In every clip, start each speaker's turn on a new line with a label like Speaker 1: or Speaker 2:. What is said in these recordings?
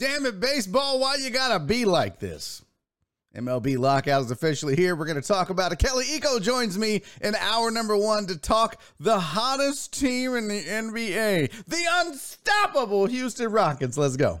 Speaker 1: Damn it, baseball, why you gotta be like this? MLB lockout is officially here. We're going to talk about it. Kelly Eco joins me in hour number one to talk the hottest team in the NBA, the unstoppable Houston Rockets. Let's go.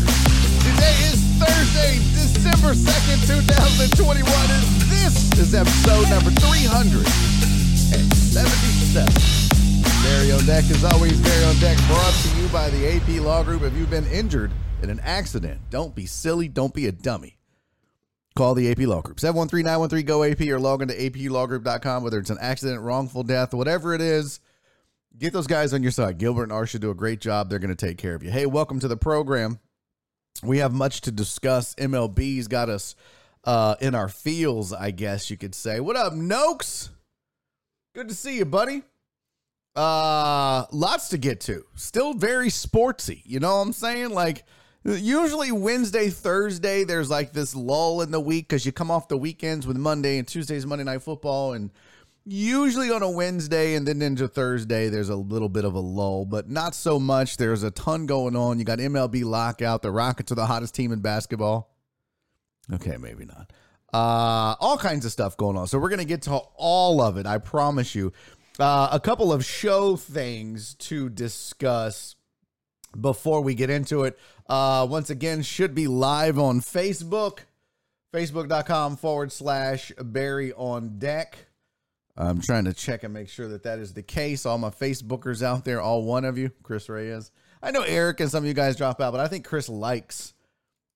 Speaker 1: December 2nd, 2021, and this is episode number 377. Barry on Deck is always Barry on Deck, brought to you by the AP Law Group. If you've been injured in an accident, don't be silly, don't be a dummy. Call the AP Law Group. 713-913-GO-AP or log into aplawgroup.com, whether it's an accident, wrongful death, whatever it is. Get those guys on your side. Gilbert and Arsha do a great job. They're going to take care of you. Hey, welcome to the program. We have much to discuss. MLB's got us uh, in our feels, I guess you could say. What up, Noakes? Good to see you, buddy. Uh, lots to get to. Still very sportsy. You know what I'm saying? Like, usually Wednesday, Thursday, there's like this lull in the week because you come off the weekends with Monday and Tuesday's Monday Night Football. And usually on a Wednesday and then into Thursday, there's a little bit of a lull, but not so much. There's a ton going on. You got MLB lockout. The Rockets are the hottest team in basketball. Okay, maybe not. Uh, all kinds of stuff going on. So we're gonna get to all of it. I promise you. Uh, a couple of show things to discuss before we get into it. Uh, once again, should be live on Facebook, facebook.com forward slash Barry on deck. I'm trying to check and make sure that that is the case. All my Facebookers out there, all one of you, Chris Reyes. I know Eric and some of you guys drop out, but I think Chris likes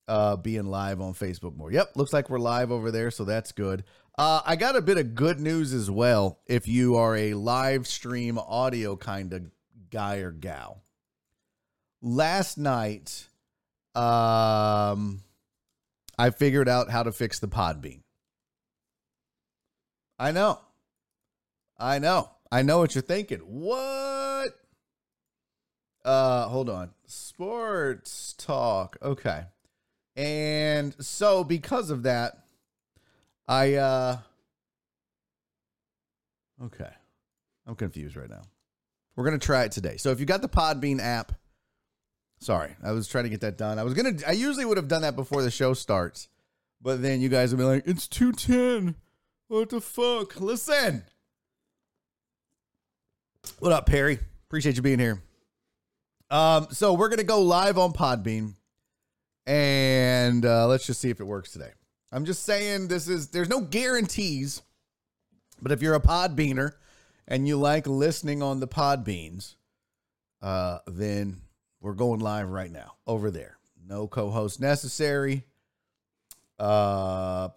Speaker 1: uh, being live on Facebook more. Yep, looks like we're live over there, so that's good. Uh, I got a bit of good news as well. If you are a live stream audio kind of guy or gal, last night, um, I figured out how to fix the Podbean. I know, I know, I know what you're thinking. What? Uh, hold on. Sports talk. Okay. And so because of that, I uh Okay. I'm confused right now. We're going to try it today. So if you got the Podbean app, sorry, I was trying to get that done. I was going to I usually would have done that before the show starts. But then you guys would be like, "It's 210. What the fuck?" Listen. What up, Perry? Appreciate you being here. Um, so we're gonna go live on Podbean, and uh, let's just see if it works today. I'm just saying this is there's no guarantees, but if you're a Podbeaner and you like listening on the Podbeans, uh, then we're going live right now over there. No co-host necessary. Uh,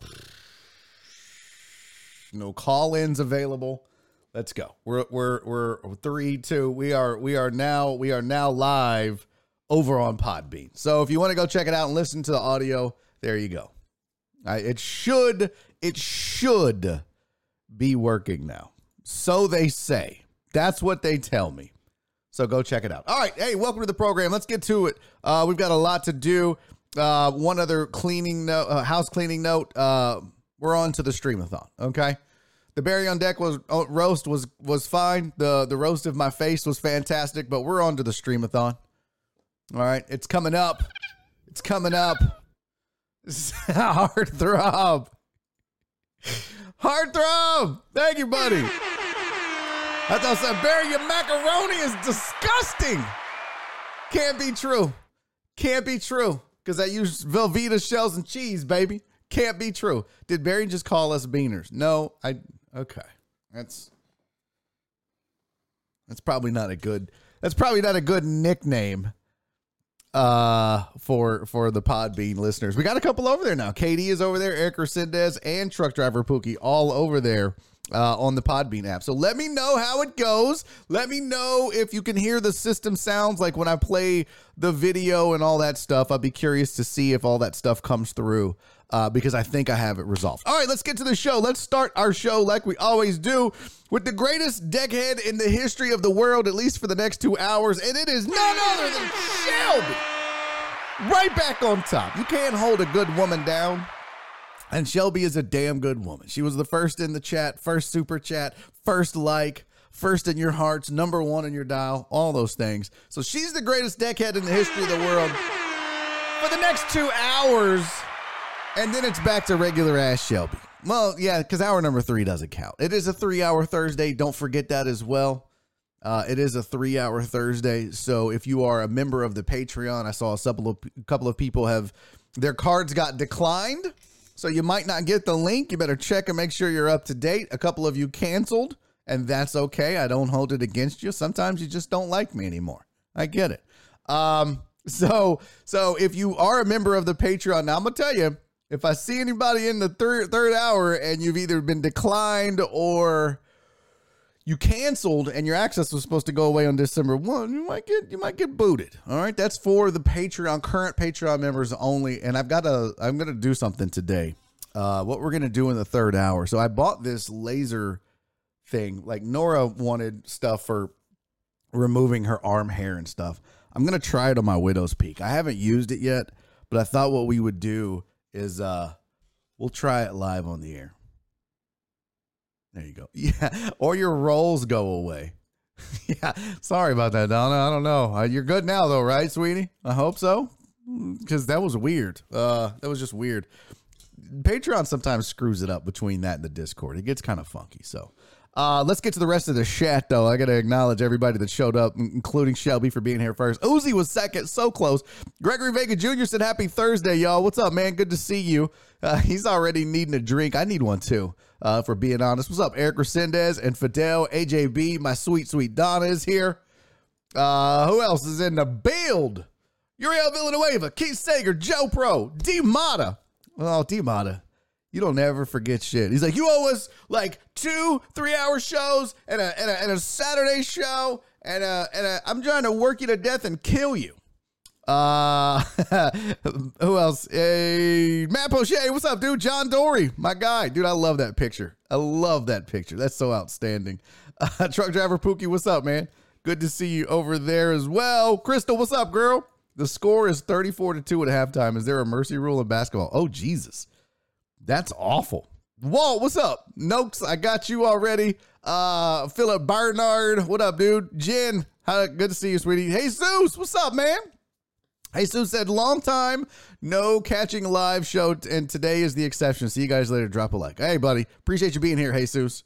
Speaker 1: no call-ins available. Let's go. We're we're we're three two. We are we are now we are now live over on Podbean. So if you want to go check it out and listen to the audio, there you go. I, it should it should be working now. So they say. That's what they tell me. So go check it out. All right. Hey, welcome to the program. Let's get to it. Uh, we've got a lot to do. Uh, one other cleaning note, uh, house cleaning note. Uh, we're on to the streamathon. Okay. The Barry on deck was uh, roast was was fine. The the roast of my face was fantastic, but we're on to the streamathon. All right, it's coming up. It's coming up. Hard throb. Hard throb. Thank you, buddy. I thought said Barry, your macaroni is disgusting. Can't be true. Can't be true. Because I use Velveeta shells and cheese, baby. Can't be true. Did Barry just call us beaners? No, I okay. That's that's probably not a good that's probably not a good nickname uh for for the Podbean listeners. We got a couple over there now. Katie is over there, Eric Resendez and truck driver Pookie all over there uh, on the Podbean app. So let me know how it goes. Let me know if you can hear the system sounds like when I play the video and all that stuff. I'd be curious to see if all that stuff comes through uh, because I think I have it resolved. All right, let's get to the show. Let's start our show like we always do with the greatest deckhead in the history of the world, at least for the next two hours, and it is none other than Shelby. Right back on top. You can't hold a good woman down. And Shelby is a damn good woman. She was the first in the chat, first super chat, first like, first in your hearts, number one in your dial, all those things. So she's the greatest deckhead in the history of the world for the next two hours. And then it's back to regular ass Shelby. Well, yeah, because hour number three doesn't count. It is a three hour Thursday. Don't forget that as well. Uh, it is a three hour Thursday. So if you are a member of the Patreon, I saw a couple of, a couple of people have their cards got declined. So you might not get the link. You better check and make sure you're up to date. A couple of you canceled, and that's okay. I don't hold it against you. Sometimes you just don't like me anymore. I get it. Um, so so if you are a member of the Patreon, now I'm gonna tell you, if I see anybody in the third third hour and you've either been declined or you canceled and your access was supposed to go away on December 1, you might get you might get booted. All right? That's for the Patreon current Patreon members only and I've got to I'm going to do something today. Uh what we're going to do in the third hour. So I bought this laser thing. Like Nora wanted stuff for removing her arm hair and stuff. I'm going to try it on my widow's peak. I haven't used it yet, but I thought what we would do is uh we'll try it live on the air. There you go. Yeah, or your rolls go away. yeah, sorry about that, Donna. I don't know. Uh, you're good now, though, right, sweetie? I hope so. Because that was weird. Uh, that was just weird. Patreon sometimes screws it up between that and the Discord. It gets kind of funky. So, uh, let's get to the rest of the chat, though. I got to acknowledge everybody that showed up, including Shelby for being here first. Uzi was second, so close. Gregory Vega Jr. said, Happy Thursday, y'all. What's up, man? Good to see you. Uh, he's already needing a drink. I need one too, uh, for being honest. What's up, Eric Resendez and Fidel, AJB, my sweet, sweet Donna is here. Uh, who else is in the build? Uriel Villanueva, Keith Sager, Joe Pro, D Mata. Oh, D Mata. You don't ever forget shit. He's like, you owe us like two, three hour shows and a, and a, and a Saturday show. And, a, and a, I'm trying to work you to death and kill you. Uh, who else? Hey, Matt Poche. What's up, dude? John Dory, my guy, dude. I love that picture. I love that picture. That's so outstanding. Uh, truck driver Pookie, what's up, man? Good to see you over there as well. Crystal, what's up, girl? The score is 34 to 2 at halftime. Is there a mercy rule in basketball? Oh, Jesus. That's awful. Walt, what's up? Noakes, I got you already. Uh, Philip Barnard, what up, dude? Jen, how, good to see you, sweetie. Hey, Zeus, what's up, man? Jesus said, long time, no catching live show, and today is the exception. See you guys later. Drop a like. Hey, buddy. Appreciate you being here, Jesus.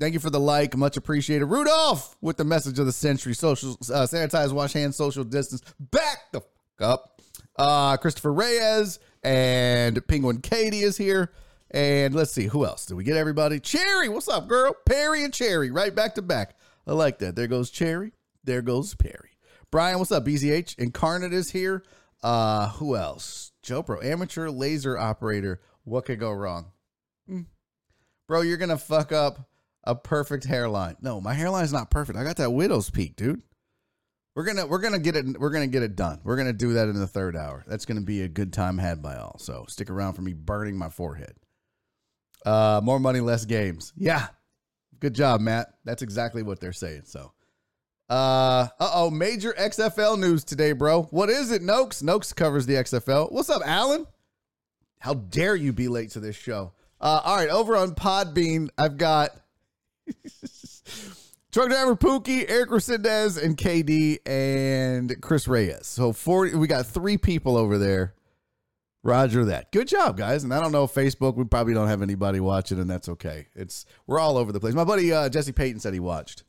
Speaker 1: Thank you for the like. Much appreciated. Rudolph with the message of the century. Social, uh, sanitize, wash hands, social distance. Back the fuck up. Uh, Christopher Reyes and Penguin Katie is here. And let's see, who else? Did we get everybody? Cherry, what's up, girl? Perry and Cherry, right back to back. I like that. There goes Cherry. There goes Perry. Brian, what's up? BZH. Incarnate is here. Uh, who else? Joe Pro, amateur laser operator. What could go wrong? Hmm. Bro, you're gonna fuck up a perfect hairline. No, my hairline's not perfect. I got that widow's peak, dude. We're gonna we're gonna get it we're gonna get it done. We're gonna do that in the third hour. That's gonna be a good time had by all. So stick around for me burning my forehead. Uh, more money, less games. Yeah, good job, Matt. That's exactly what they're saying. So, uh, uh oh, major XFL news today, bro. What is it, Noakes? Noakes covers the XFL. What's up, Alan? How dare you be late to this show? Uh, all right, over on Podbean, I've got truck driver Pookie, Eric Resendez, and KD and Chris Reyes. So forty, we got three people over there. Roger that. Good job, guys. And I don't know Facebook. We probably don't have anybody watching, and that's okay. It's we're all over the place. My buddy uh, Jesse Payton said he watched.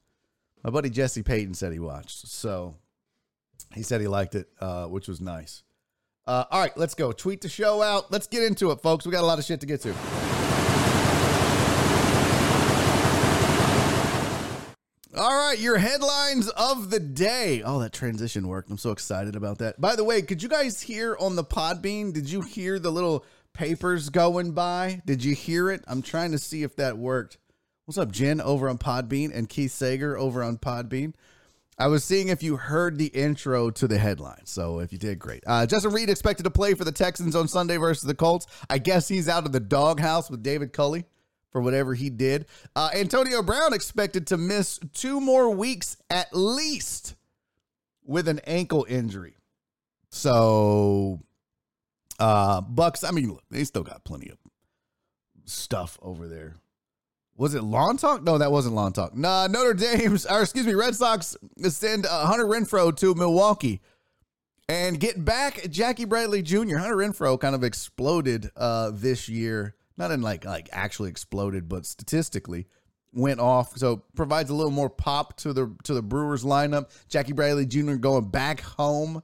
Speaker 1: My buddy Jesse Payton said he watched. So he said he liked it, uh, which was nice. Uh, all right, let's go. Tweet the show out. Let's get into it, folks. We got a lot of shit to get to. All right, your headlines of the day. Oh, that transition worked. I'm so excited about that. By the way, could you guys hear on the Podbean? Did you hear the little papers going by? Did you hear it? I'm trying to see if that worked. What's up, Jen over on Podbean and Keith Sager over on Podbean? I was seeing if you heard the intro to the headline. So if you did, great. Uh, Justin Reid expected to play for the Texans on Sunday versus the Colts. I guess he's out of the doghouse with David Culley for whatever he did. Uh, Antonio Brown expected to miss two more weeks at least with an ankle injury. So, uh, Bucs, I mean, look, they still got plenty of stuff over there. Was it Lawn Talk? No, that wasn't Lawn Talk. Nah, Notre Dame's, or excuse me, Red Sox send uh, Hunter Renfroe to Milwaukee and get back Jackie Bradley Jr. Hunter Renfroe kind of exploded uh, this year not in like like actually exploded, but statistically went off. So provides a little more pop to the to the Brewers lineup. Jackie Bradley Jr. going back home.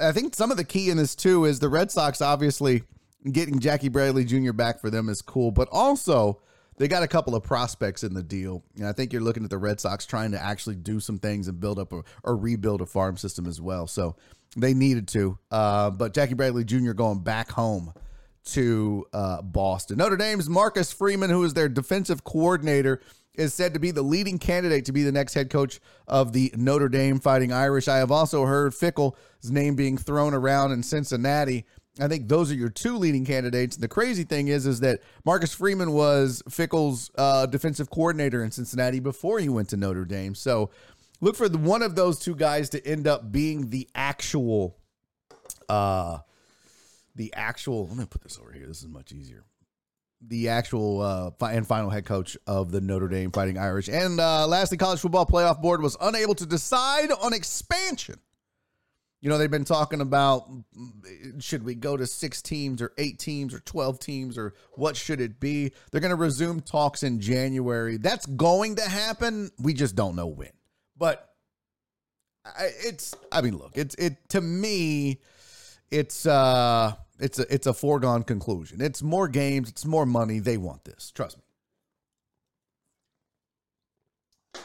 Speaker 1: I think some of the key in this too is the Red Sox obviously getting Jackie Bradley Jr. back for them is cool, but also they got a couple of prospects in the deal. And I think you're looking at the Red Sox trying to actually do some things and build up a, or rebuild a farm system as well. So they needed to. Uh, but Jackie Bradley Jr. going back home to uh, Boston. Notre Dame's Marcus Freeman, who is their defensive coordinator, is said to be the leading candidate to be the next head coach of the Notre Dame Fighting Irish. I have also heard Fickell's name being thrown around in Cincinnati. I think those are your two leading candidates. The crazy thing is, is that Marcus Freeman was Fickell's uh, defensive coordinator in Cincinnati before he went to Notre Dame. So look for the, one of those two guys to end up being the actual uh, the actual, let me put this over here. This is much easier. The actual uh, and final head coach of the Notre Dame Fighting Irish. And uh, lastly, college football playoff board was unable to decide on expansion. You know, they've been talking about should we go to six teams or eight teams or 12 teams or what should it be? They're going to resume talks in January. That's going to happen. We just don't know when. But it's, I mean, look, it's, it, to me, it's, uh, it's a it's a foregone conclusion. It's more games, it's more money. They want this. Trust me.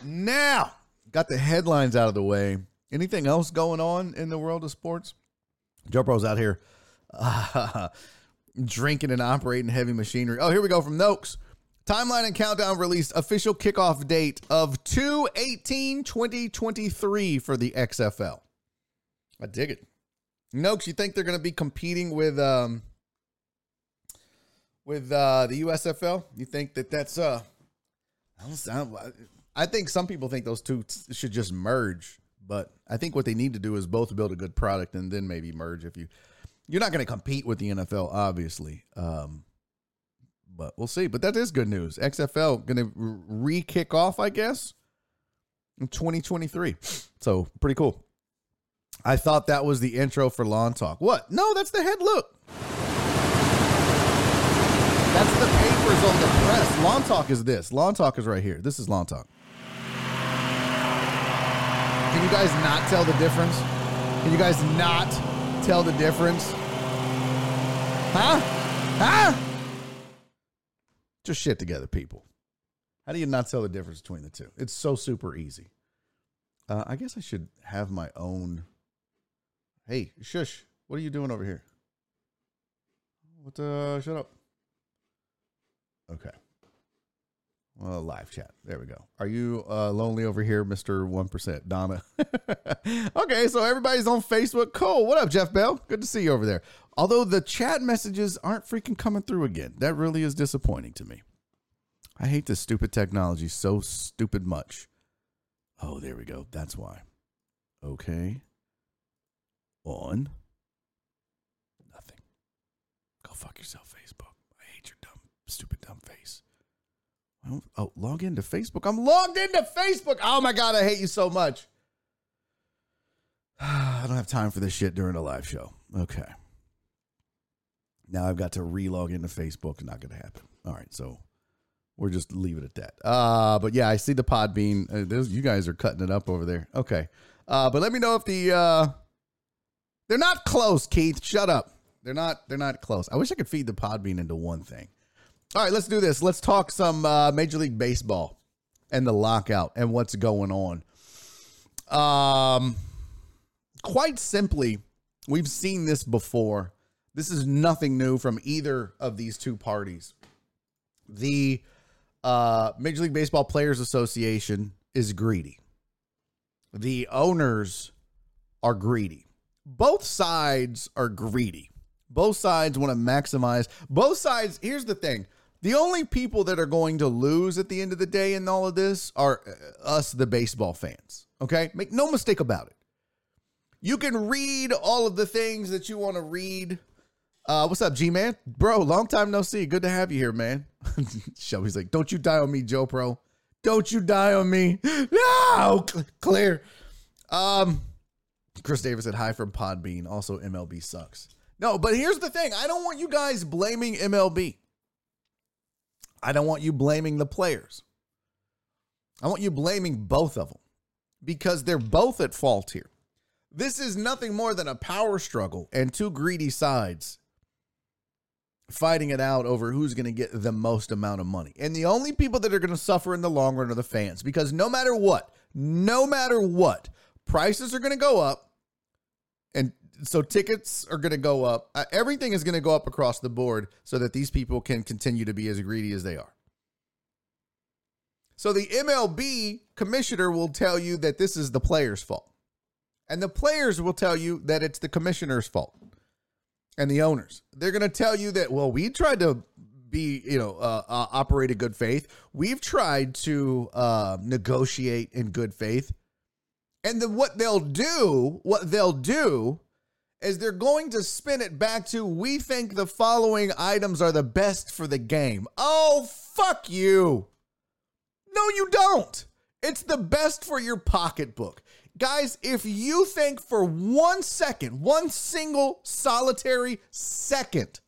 Speaker 1: Now, got the headlines out of the way. Anything else going on in the world of sports? Joe Pro's out here uh, drinking and operating heavy machinery. Oh, here we go from Noakes. Timeline and Countdown released official kickoff date of 2 18 2023 for the XFL. I dig it. Noakes, you think they're going to be competing with um with uh the USFL? You think that that's uh I think some people think those two should just merge, but I think what they need to do is both build a good product and then maybe merge if you you're not going to compete with the NFL obviously. Um but we'll see. But that is good news. XFL going to re kick off, I guess, in 2023. So pretty cool. I thought that was the intro for Lawn Talk. What? No, that's the head look. That's the papers on the press. Lawn Talk is this. Lawn Talk is right here. This is Lawn Talk. Can you guys not tell the difference? Can you guys not tell the difference? Huh? Huh? Just shit together, people. How do you not tell the difference between the two? It's so super easy. Uh, I guess I should have my own Hey, shush. What are you doing over here? What the? shut up. Okay. Well, live chat. There we go. Are you uh, lonely over here, Mr. 1%? Donna. okay, so everybody's on Facebook. Cool. What up, Jeff Bell? Good to see you over there. Although the chat messages aren't freaking coming through again. That really is disappointing to me. I hate this stupid technology so stupid much. Oh, there we go. That's why. Okay on nothing. Go fuck yourself, Facebook. I hate your dumb, stupid, dumb face. I don't. Oh, log into Facebook. I'm logged into Facebook. Oh my God, I hate you so much. I don't have time for this shit during a live show. Okay. Now I've got to relog into Facebook. Not going to happen. All right. So we're just leave it at that. Uh, but yeah, I see the pod bean. Uh, you guys are cutting it up over there. Okay. Uh, but let me know if the uh, they're not close, Keith. Shut up. They're not. They're not close. I wish I could feed the pod bean into one thing. All right, let's do this. Let's talk some uh, Major League Baseball and the lockout and what's going on. Um, quite simply, we've seen this before. This is nothing new from either of these two parties. The uh, Major League Baseball Players Association is greedy. The owners are greedy. Both sides are greedy. Both sides want to maximize. Both sides, here's the thing the only people that are going to lose at the end of the day in all of this are uh, us, the baseball fans. Okay? Make no mistake about it. You can read all of the things that you want to read. Uh, what's up, G Man? Bro, long time no see. Good to have you here, man. Shelby's like, don't you die on me, Joe Pro. Don't you die on me. No, clear. Um, Chris Davis said hi from Podbean. Also, MLB sucks. No, but here's the thing. I don't want you guys blaming MLB. I don't want you blaming the players. I want you blaming both of them because they're both at fault here. This is nothing more than a power struggle and two greedy sides fighting it out over who's going to get the most amount of money. And the only people that are going to suffer in the long run are the fans because no matter what, no matter what, prices are going to go up and so tickets are going to go up. Uh, everything is going to go up across the board so that these people can continue to be as greedy as they are. So the MLB commissioner will tell you that this is the player's fault. And the players will tell you that it's the commissioner's fault and the owners. They're going to tell you that, well, we tried to be, you know, uh, uh, operate in good faith. We've tried to uh, negotiate in good faith. And then what they'll do, what they'll do is they're going to spin it back to we think the following items are the best for the game. Oh, fuck you. No, you don't. It's the best for your pocketbook. Guys, if you think for one second, one single solitary second,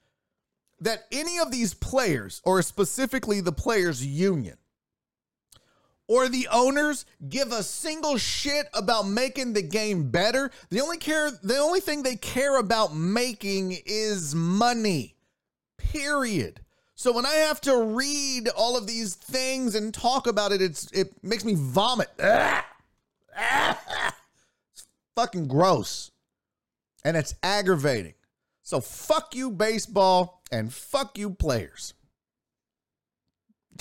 Speaker 1: that any of these players, or specifically the players' union, or the owners give a single shit about making the game better. The only care the only thing they care about making is money. Period. So when I have to read all of these things and talk about it, it's it makes me vomit. It's fucking gross. And it's aggravating. So fuck you baseball and fuck you players.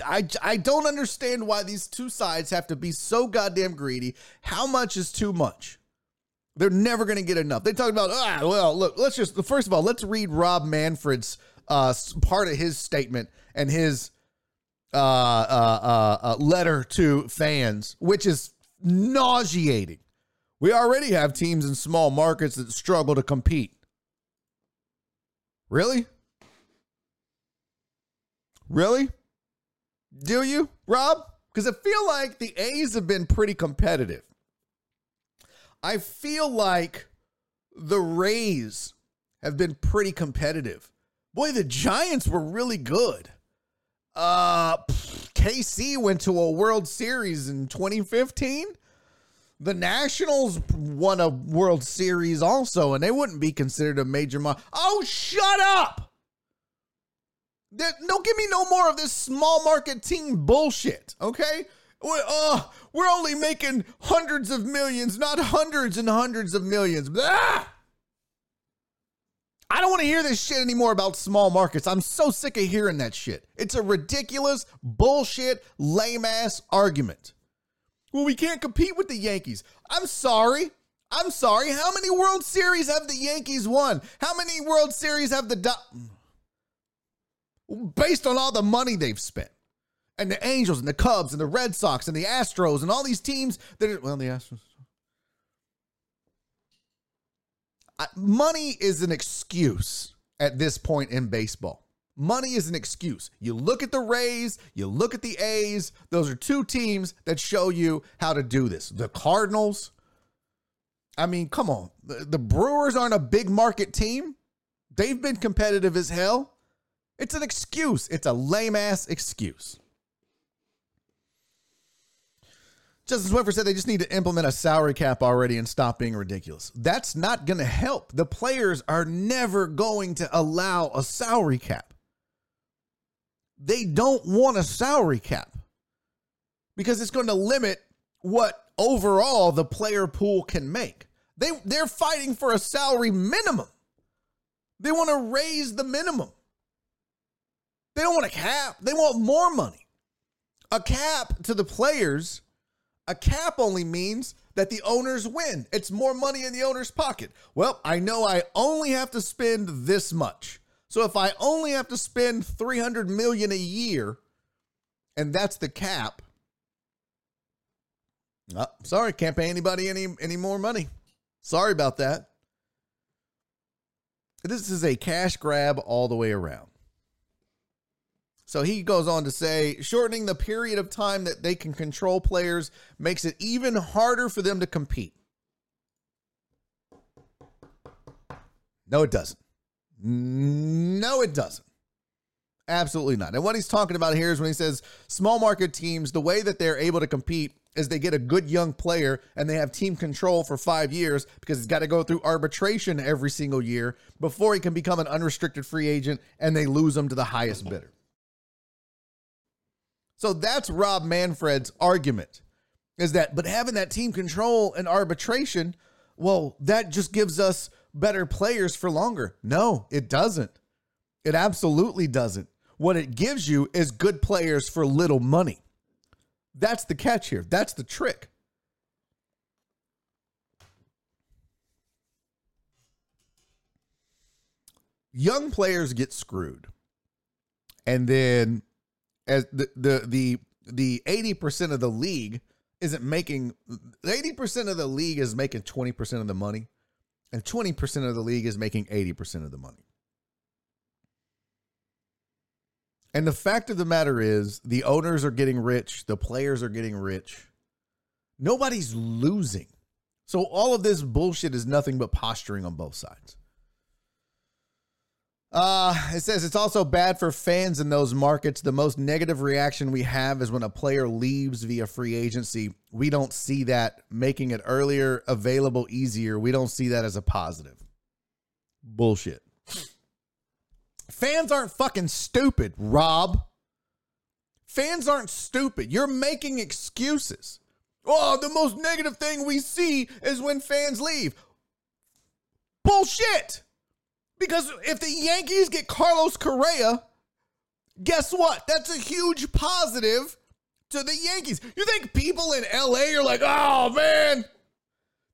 Speaker 1: I, I don't understand why these two sides have to be so goddamn greedy. How much is too much? They're never going to get enough. They talk about, ah, well, look, let's just, first of all, let's read Rob Manfred's uh, part of his statement and his uh, uh, uh, uh, letter to fans, which is nauseating. We already have teams in small markets that struggle to compete. Really? Really? Do you, Rob? Because I feel like the A's have been pretty competitive. I feel like the Rays have been pretty competitive. Boy, the Giants were really good. Uh KC went to a World Series in 2015. The Nationals won a World Series also, and they wouldn't be considered a major. Mo- oh, shut up! Don't give me no more of this small market team bullshit, okay? We're, uh, we're only making hundreds of millions, not hundreds and hundreds of millions. Blah! I don't want to hear this shit anymore about small markets. I'm so sick of hearing that shit. It's a ridiculous, bullshit, lame ass argument. Well, we can't compete with the Yankees. I'm sorry. I'm sorry. How many World Series have the Yankees won? How many World Series have the. Do- based on all the money they've spent. And the Angels and the Cubs and the Red Sox and the Astros and all these teams that are, well, the Astros. money is an excuse at this point in baseball. Money is an excuse. You look at the Rays, you look at the A's. Those are two teams that show you how to do this. The Cardinals, I mean, come on. The, the Brewers aren't a big market team. They've been competitive as hell. It's an excuse. It's a lame ass excuse. Justin Swiffer said they just need to implement a salary cap already and stop being ridiculous. That's not going to help. The players are never going to allow a salary cap. They don't want a salary cap because it's going to limit what overall the player pool can make. They they're fighting for a salary minimum. They want to raise the minimum. They don't want a cap. They want more money. A cap to the players, a cap only means that the owners win. It's more money in the owner's pocket. Well, I know I only have to spend this much. So if I only have to spend 300 million a year and that's the cap, oh, sorry, can't pay anybody any any more money. Sorry about that. This is a cash grab all the way around. So he goes on to say, shortening the period of time that they can control players makes it even harder for them to compete. No, it doesn't. No, it doesn't. Absolutely not. And what he's talking about here is when he says small market teams, the way that they're able to compete is they get a good young player and they have team control for five years because he's got to go through arbitration every single year before he can become an unrestricted free agent and they lose him to the highest bidder. So that's Rob Manfred's argument is that, but having that team control and arbitration, well, that just gives us better players for longer. No, it doesn't. It absolutely doesn't. What it gives you is good players for little money. That's the catch here. That's the trick. Young players get screwed. And then as the the the the 80% of the league isn't making 80% of the league is making 20% of the money and 20% of the league is making 80% of the money. And the fact of the matter is, the owners are getting rich, the players are getting rich. Nobody's losing. So all of this bullshit is nothing but posturing on both sides. Uh, it says it's also bad for fans in those markets. The most negative reaction we have is when a player leaves via free agency. We don't see that making it earlier, available, easier. We don't see that as a positive. Bullshit. Fans aren't fucking stupid, Rob. Fans aren't stupid. You're making excuses. Oh, the most negative thing we see is when fans leave. Bullshit. Because if the Yankees get Carlos Correa, guess what? That's a huge positive to the Yankees. You think people in LA are like, oh man,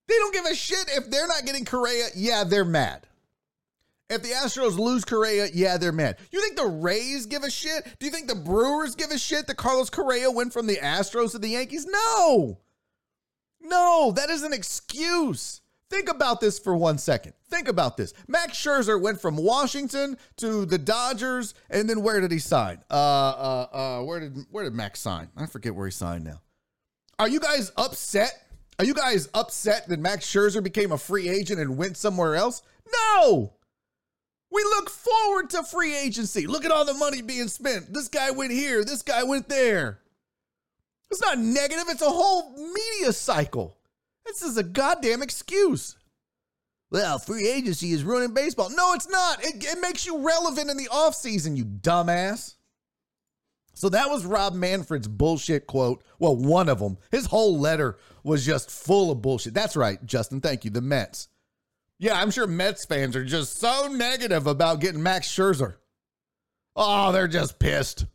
Speaker 1: they don't give a shit if they're not getting Correa? Yeah, they're mad. If the Astros lose Correa, yeah, they're mad. You think the Rays give a shit? Do you think the Brewers give a shit that Carlos Correa went from the Astros to the Yankees? No. No, that is an excuse. Think about this for one second. Think about this. Max Scherzer went from Washington to the Dodgers, and then where did he sign? Uh, uh, uh, where did where did Max sign? I forget where he signed now. Are you guys upset? Are you guys upset that Max Scherzer became a free agent and went somewhere else? No. We look forward to free agency. Look at all the money being spent. This guy went here, this guy went there. It's not negative, it's a whole media cycle. This is a goddamn excuse. Well, free agency is ruining baseball. No, it's not. It, it makes you relevant in the offseason, you dumbass. So that was Rob Manfred's bullshit quote. Well, one of them. His whole letter was just full of bullshit. That's right, Justin. Thank you. The Mets. Yeah, I'm sure Mets fans are just so negative about getting Max Scherzer. Oh, they're just pissed.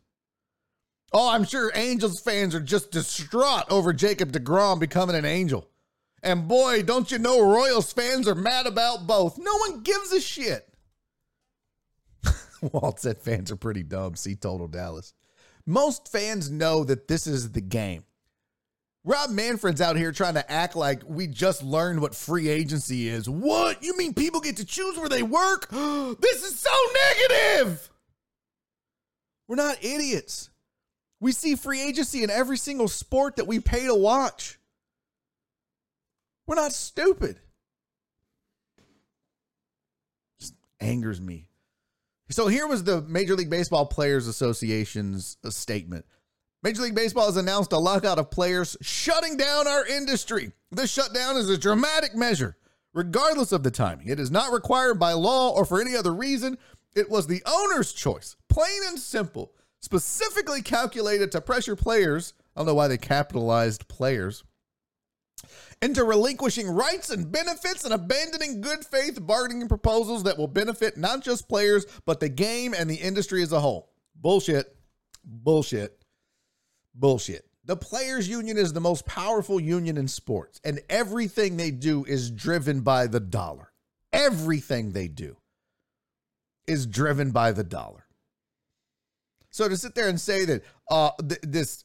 Speaker 1: Oh, I'm sure Angels fans are just distraught over Jacob DeGrom becoming an Angel. And boy, don't you know Royals fans are mad about both. No one gives a shit. Walt said fans are pretty dumb. See Total Dallas. Most fans know that this is the game. Rob Manfred's out here trying to act like we just learned what free agency is. What? You mean people get to choose where they work? this is so negative. We're not idiots. We see free agency in every single sport that we pay to watch. We're not stupid. Just angers me. So here was the Major League Baseball Players Association's uh, statement. Major League Baseball has announced a lockout of players, shutting down our industry. This shutdown is a dramatic measure, regardless of the timing. It is not required by law or for any other reason. It was the owner's choice, plain and simple, specifically calculated to pressure players. I don't know why they capitalized players into relinquishing rights and benefits and abandoning good faith bargaining proposals that will benefit not just players, but the game and the industry as a whole. Bullshit. Bullshit. Bullshit. The players' union is the most powerful union in sports, and everything they do is driven by the dollar. Everything they do is driven by the dollar. So to sit there and say that uh, th- this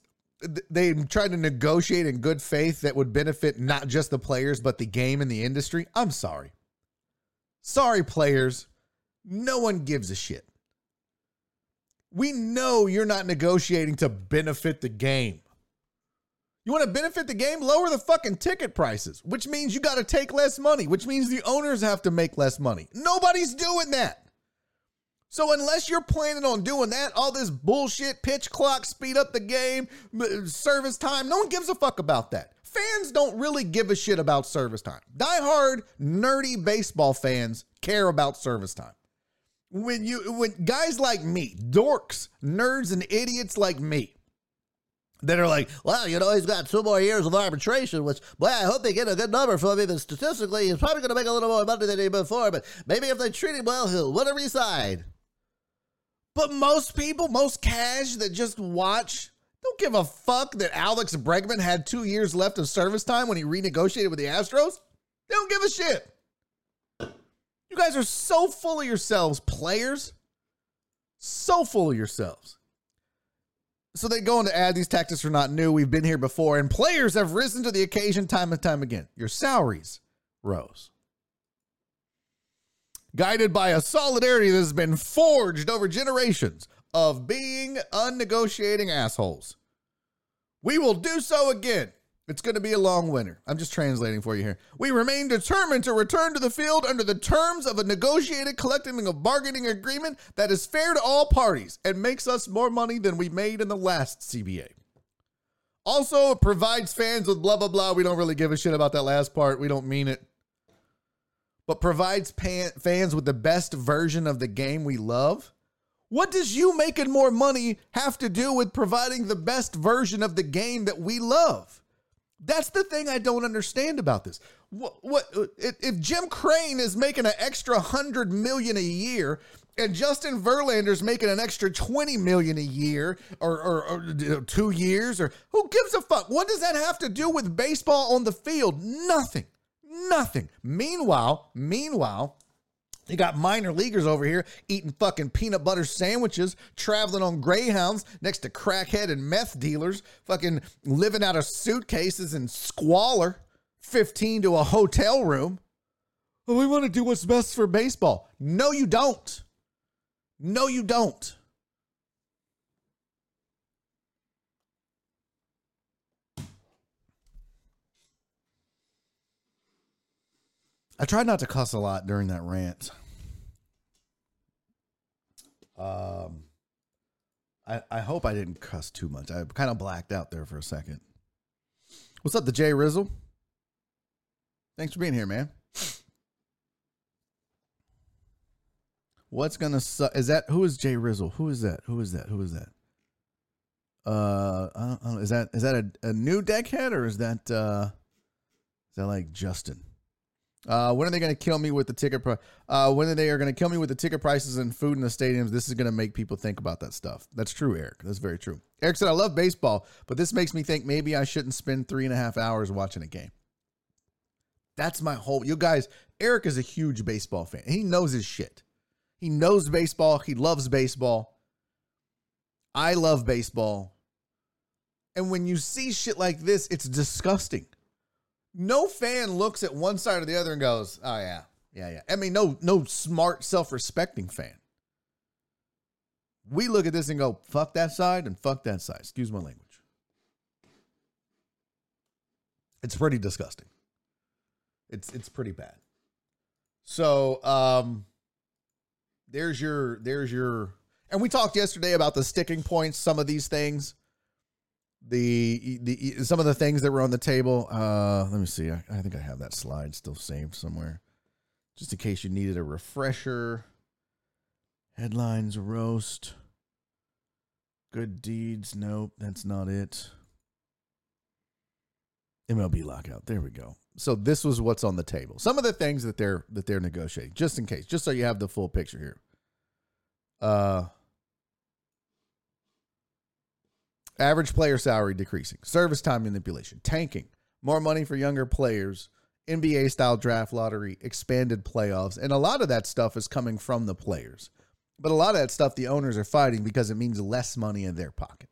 Speaker 1: they tried to negotiate in good faith that would benefit not just the players but the game and the industry, I'm sorry. Sorry, players. No one gives a shit. We know you're not negotiating to benefit the game. You want to benefit the game? Lower the fucking ticket prices, which means you got to take less money, which means the owners have to make less money. Nobody's doing that. So unless you're planning on doing that, all this bullshit, pitch clock, speed up the game, service time, no one gives a fuck about that. Fans don't really give a shit about service time. Die-hard, nerdy baseball fans care about service time. When you when guys like me, dorks, nerds, and idiots like me, that are like, well, you know, he's got two more years of arbitration, which, boy, I hope they get a good number for him. But statistically, he's probably going to make a little more money than he did before. But maybe if they treat him well, he'll want to resign. But most people, most cash that just watch, don't give a fuck that Alex Bregman had two years left of service time when he renegotiated with the Astros. They don't give a shit. You guys are so full of yourselves, players. So full of yourselves. So they go on to add these tactics are not new. We've been here before, and players have risen to the occasion time and time again. Your salaries rose guided by a solidarity that has been forged over generations of being unnegotiating assholes. We will do so again. It's going to be a long winter. I'm just translating for you here. We remain determined to return to the field under the terms of a negotiated collective bargaining agreement that is fair to all parties and makes us more money than we made in the last CBA. Also, it provides fans with blah, blah, blah. We don't really give a shit about that last part. We don't mean it but provides pan- fans with the best version of the game we love? What does you making more money have to do with providing the best version of the game that we love? That's the thing I don't understand about this. What, what if Jim Crane is making an extra 100 million a year and Justin Verlander's making an extra 20 million a year or, or, or, 2 years or who gives a fuck? What does that have to do with baseball on the field? Nothing. Nothing. Meanwhile, meanwhile, you got minor leaguers over here eating fucking peanut butter sandwiches, traveling on Greyhounds next to crackhead and meth dealers, fucking living out of suitcases and squalor, 15 to a hotel room. We want to do what's best for baseball. No, you don't. No, you don't. I tried not to cuss a lot during that rant. Um, I I hope I didn't cuss too much. I kind of blacked out there for a second. What's up, the Jay Rizzle? Thanks for being here, man. What's gonna suck? Is that who is Jay Rizzle? Who is that? Who is that? Who is that? Uh, I don't, I don't, is that is that a, a new deckhead or is that uh, is that like Justin? Uh, when are they going to kill me with the ticket? Pri- uh, when are they are going to kill me with the ticket prices and food in the stadiums? This is going to make people think about that stuff. That's true, Eric. That's very true. Eric said, "I love baseball, but this makes me think maybe I shouldn't spend three and a half hours watching a game." That's my whole. You guys, Eric is a huge baseball fan. He knows his shit. He knows baseball. He loves baseball. I love baseball. And when you see shit like this, it's disgusting no fan looks at one side or the other and goes, "Oh yeah, yeah, yeah." I mean, no, no smart, self-respecting fan. We look at this and go, "Fuck that side" and "fuck that side." Excuse my language. It's pretty disgusting. It's it's pretty bad. So, um, there's your there's your, and we talked yesterday about the sticking points. Some of these things the the some of the things that were on the table. Uh, let me see. I, I think I have that slide still saved somewhere, just in case you needed a refresher. Headlines roast. Good deeds. Nope, that's not it. MLB lockout. There we go. So this was what's on the table. Some of the things that they're that they're negotiating, just in case, just so you have the full picture here. Uh average player salary decreasing, service time manipulation, tanking, more money for younger players, NBA style draft lottery, expanded playoffs, and a lot of that stuff is coming from the players. But a lot of that stuff the owners are fighting because it means less money in their pocket.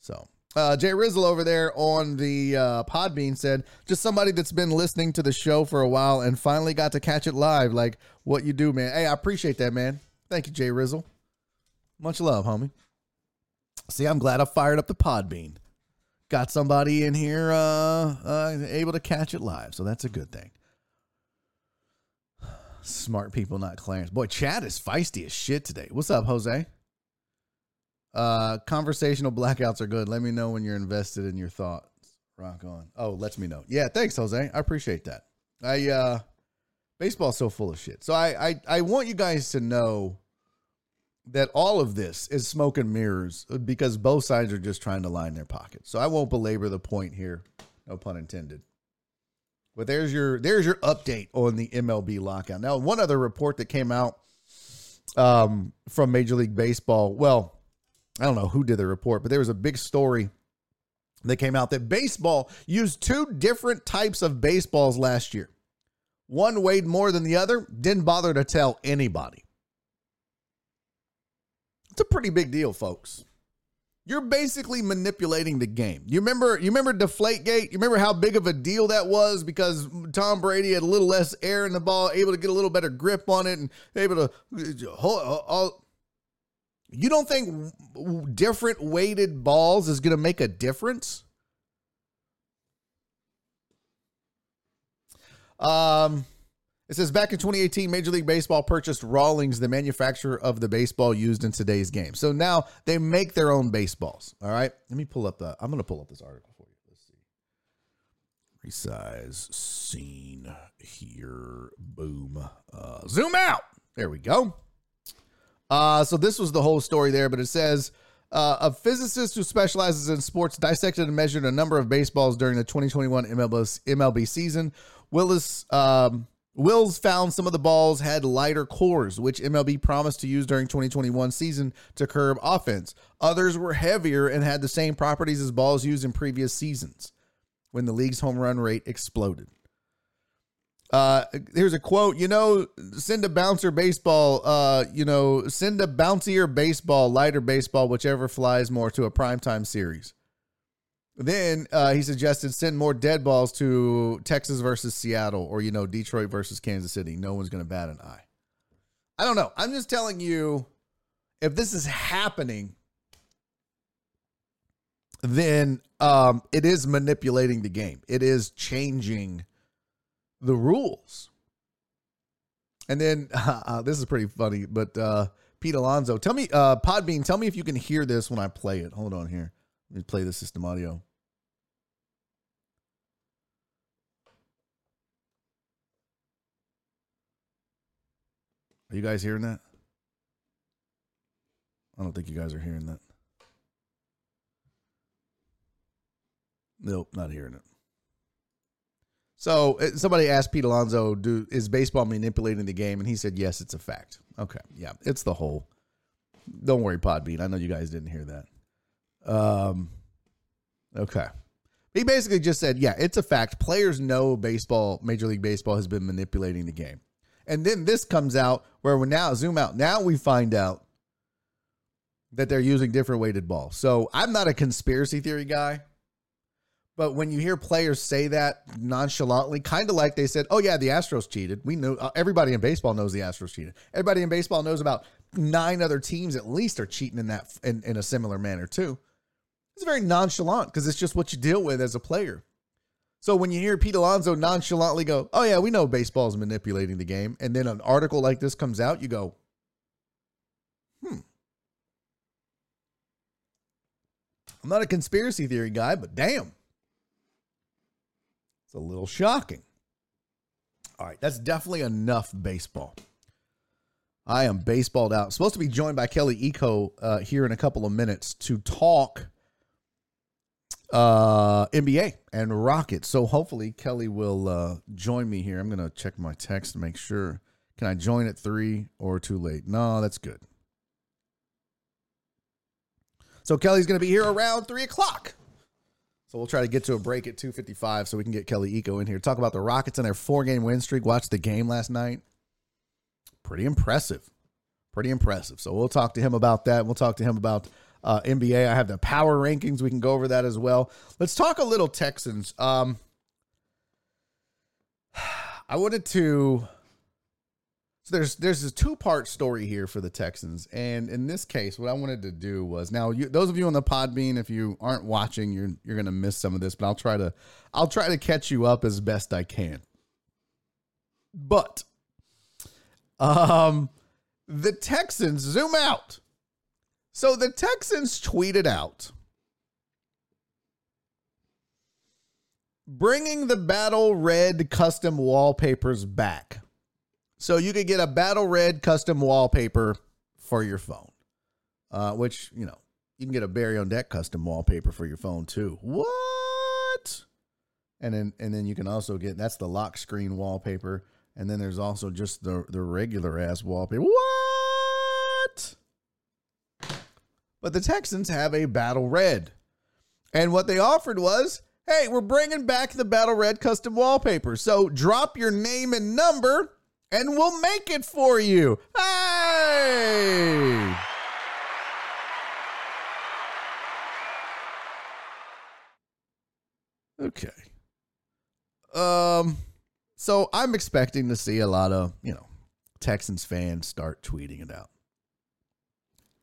Speaker 1: So uh, Jay Rizzle over there on the uh, Podbean said, just somebody that's been listening to the show for a while and finally got to catch it live. Like what you do, man. Hey, I appreciate that, man. Thank you, Jay Rizzle. Much love, homie. See, I'm glad I fired up the Podbean. Got somebody in here uh, uh, able to catch it live, so that's a good thing. Smart people, not Clarence. Boy, Chad is feisty as shit today. What's up, Jose? Uh, conversational blackouts are good. Let me know when you're invested in your thoughts. Rock on. Oh, lets me know. Yeah, thanks, Jose. I appreciate that. I uh baseball's so full of shit. So I I, I want you guys to know that all of this is smoke and mirrors because both sides are just trying to line their pockets. So I won't belabor the point here. No pun intended. But there's your there's your update on the MLB lockout. Now, one other report that came out um, from Major League Baseball. Well, I don't know who did the report, but there was a big story that came out that baseball used two different types of baseballs last year. One weighed more than the other, didn't bother to tell anybody. It's a pretty big deal, folks. You're basically manipulating the game. You remember you remember Deflategate? You remember how big of a deal that was because Tom Brady had a little less air in the ball, able to get a little better grip on it and able to hold All, you don't think different weighted balls is going to make a difference? Um, it says back in 2018, Major League Baseball purchased Rawlings, the manufacturer of the baseball used in today's game. So now they make their own baseballs. All right. Let me pull up the, I'm going to pull up this article for you. Let's see. Resize scene here. Boom. Uh, zoom out. There we go. Uh, so this was the whole story there, but it says uh, a physicist who specializes in sports dissected and measured a number of baseballs during the 2021 MLB, MLB season. Willis um, Wills found some of the balls had lighter cores, which MLB promised to use during 2021 season to curb offense. Others were heavier and had the same properties as balls used in previous seasons when the league's home run rate exploded. Uh, here's a quote. You know, send a bouncer baseball. Uh, you know, send a bouncier baseball, lighter baseball, whichever flies more to a primetime series. Then uh, he suggested send more dead balls to Texas versus Seattle, or you know, Detroit versus Kansas City. No one's going to bat an eye. I don't know. I'm just telling you, if this is happening, then um, it is manipulating the game. It is changing the rules. And then uh, this is pretty funny, but uh, Pete Alonso, tell me, uh, Podbean, tell me if you can hear this when I play it. Hold on here. Let me play the system audio. Are you guys hearing that? I don't think you guys are hearing that. Nope, not hearing it. So somebody asked Pete Alonso, "Do is baseball manipulating the game?" And he said, "Yes, it's a fact." Okay, yeah, it's the whole. Don't worry, Podbean. I know you guys didn't hear that. Um, okay. He basically just said, "Yeah, it's a fact. Players know baseball, Major League Baseball has been manipulating the game." And then this comes out where we now zoom out. Now we find out that they're using different weighted balls. So I'm not a conspiracy theory guy. But when you hear players say that nonchalantly, kind of like they said, "Oh yeah, the Astros cheated." We know uh, everybody in baseball knows the Astros cheated. Everybody in baseball knows about nine other teams at least are cheating in that in, in a similar manner too. It's very nonchalant because it's just what you deal with as a player. So when you hear Pete Alonso nonchalantly go, "Oh yeah, we know baseball is manipulating the game," and then an article like this comes out, you go, "Hmm." I'm not a conspiracy theory guy, but damn. It's a little shocking. All right, that's definitely enough baseball. I am baseballed out. supposed to be joined by Kelly Iko uh, here in a couple of minutes to talk uh, NBA and Rockets. So hopefully Kelly will uh, join me here. I'm to check my text to make sure. Can I join at three or too late? No, that's good. So Kelly's to be here around three o'clock. So we'll try to get to a break at 2:55 so we can get Kelly Iko in here. Talk about the Rockets and their four-game win streak. Watch the game last night. Pretty impressive. Pretty impressive. So we'll talk to him about that. We'll talk to him about uh, NBA. I have the power rankings. We can go over that as well. Let's talk a little Texans. Um, I wanted to so there's there's a two part story here for the Texans, and in this case, what I wanted to do was now you, those of you on the Podbean, if you aren't watching, you're you're gonna miss some of this, but I'll try to I'll try to catch you up as best I can. But, um, the Texans zoom out. So the Texans tweeted out bringing the battle red custom wallpapers back. So you could get a battle red custom wallpaper for your phone, uh, which, you know, you can get a Barry on Deck custom wallpaper for your phone too. What? And then and then you can also get that's the lock screen wallpaper. And then there's also just the, the regular ass wallpaper. What? But the Texans have a battle red. And what they offered was hey, we're bringing back the battle red custom wallpaper. So drop your name and number and we'll make it for you. Hey! Okay. Um so I'm expecting to see a lot of, you know, Texans fans start tweeting it out.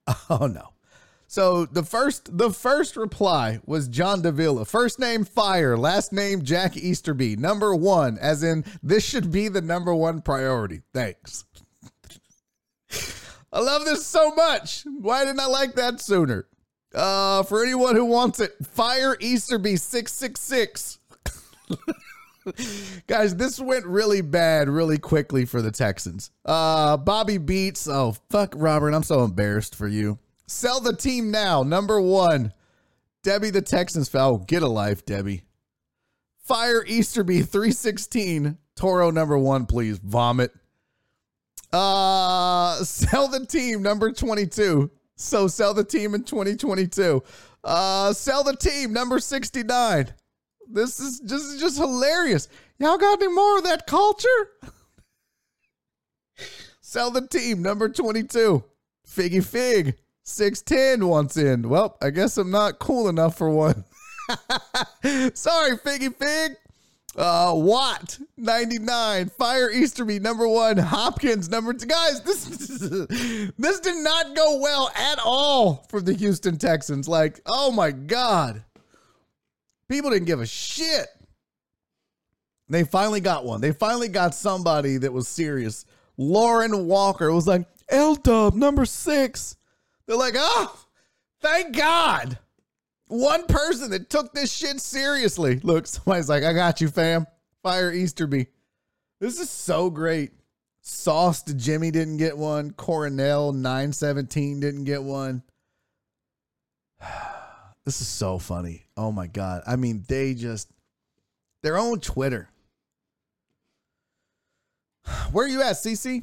Speaker 1: Oh no. So the first the first reply was John Davila. First name Fire, last name Jack Easterby. Number one, as in this should be the number one priority. Thanks. I love this so much. Why didn't I like that sooner? Uh, for anyone who wants it, Fire Easterby six six six. Guys, this went really bad really quickly for the Texans. Uh, Bobby Beats. Oh, fuck, Robert. I'm so embarrassed for you. Sell the team now. Number one, Debbie the Texans foul. Get a life, Debbie. Fire Easterby 316. Toro number one, please. Vomit. Uh sell the team number 22. So sell the team in 2022. Uh sell the team number 69. This is just just hilarious. Y'all got any more of that culture? sell the team number 22. Figgy Fig. 610 wants in. Well, I guess I'm not cool enough for one. Sorry, Figgy Fig. Uh, Watt 99, Fire Easterby number one, Hopkins number two. Guys, this this did not go well at all for the Houston Texans. Like, oh my god, people didn't give a shit. They finally got one. They finally got somebody that was serious. Lauren Walker was like L Dub number six. They're like, oh, thank God. One person that took this shit seriously. Look, somebody's like, I got you, fam. Fire Easterby. This is so great. Sauced Jimmy didn't get one. Coronel 917 didn't get one. This is so funny. Oh my God. I mean, they just, their own Twitter. Where are you at, CC?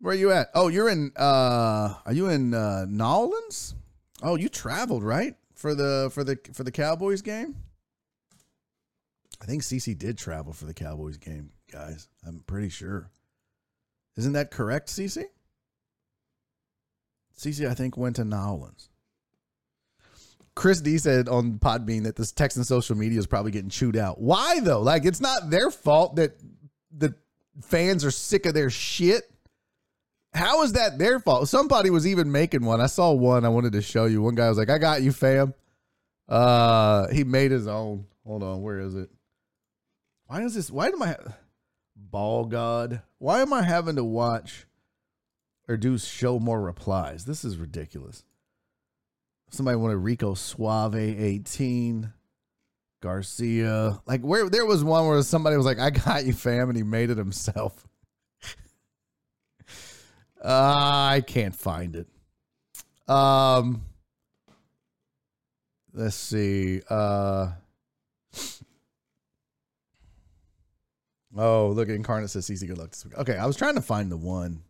Speaker 1: Where are you at? Oh, you're in. uh Are you in uh Nolans? Oh, you traveled right for the for the for the Cowboys game. I think CC did travel for the Cowboys game, guys. I'm pretty sure. Isn't that correct, CC? CC, I think, went to Nolans. Chris D said on Podbean that this Texan social media is probably getting chewed out. Why though? Like it's not their fault that the fans are sick of their shit. How is that their fault? Somebody was even making one. I saw one I wanted to show you. One guy was like, I got you, fam. Uh he made his own. Hold on, where is it? Why is this why am I ball god? Why am I having to watch or do show more replies? This is ridiculous. somebody wanted Rico Suave 18. Garcia. Like where there was one where somebody was like, I got you, fam, and he made it himself. Uh, I can't find it. Um let's see. Uh Oh, look, Incarnate says easy good luck this week. Okay, I was trying to find the one.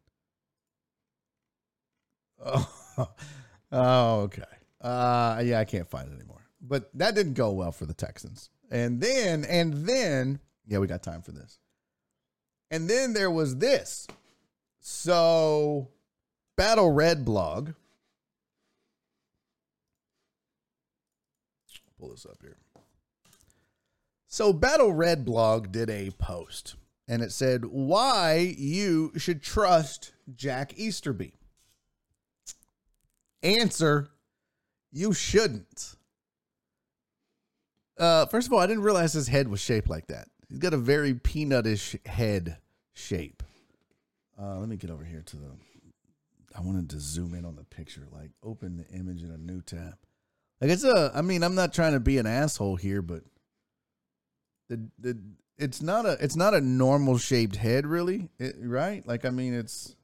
Speaker 1: Oh, oh okay. Uh yeah, I can't find it anymore. But that didn't go well for the Texans. And then, and then, yeah, we got time for this. And then there was this. So, Battle Red blog. Pull this up here. So, Battle Red blog did a post and it said why you should trust Jack Easterby. Answer you shouldn't. Uh, first of all, I didn't realize his head was shaped like that. He's got a very peanutish head shape. Uh, let me get over here to the. I wanted to zoom in on the picture, like open the image in a new tab. Like it's a. I mean, I'm not trying to be an asshole here, but the the it's not a it's not a normal shaped head, really, it, right? Like I mean, it's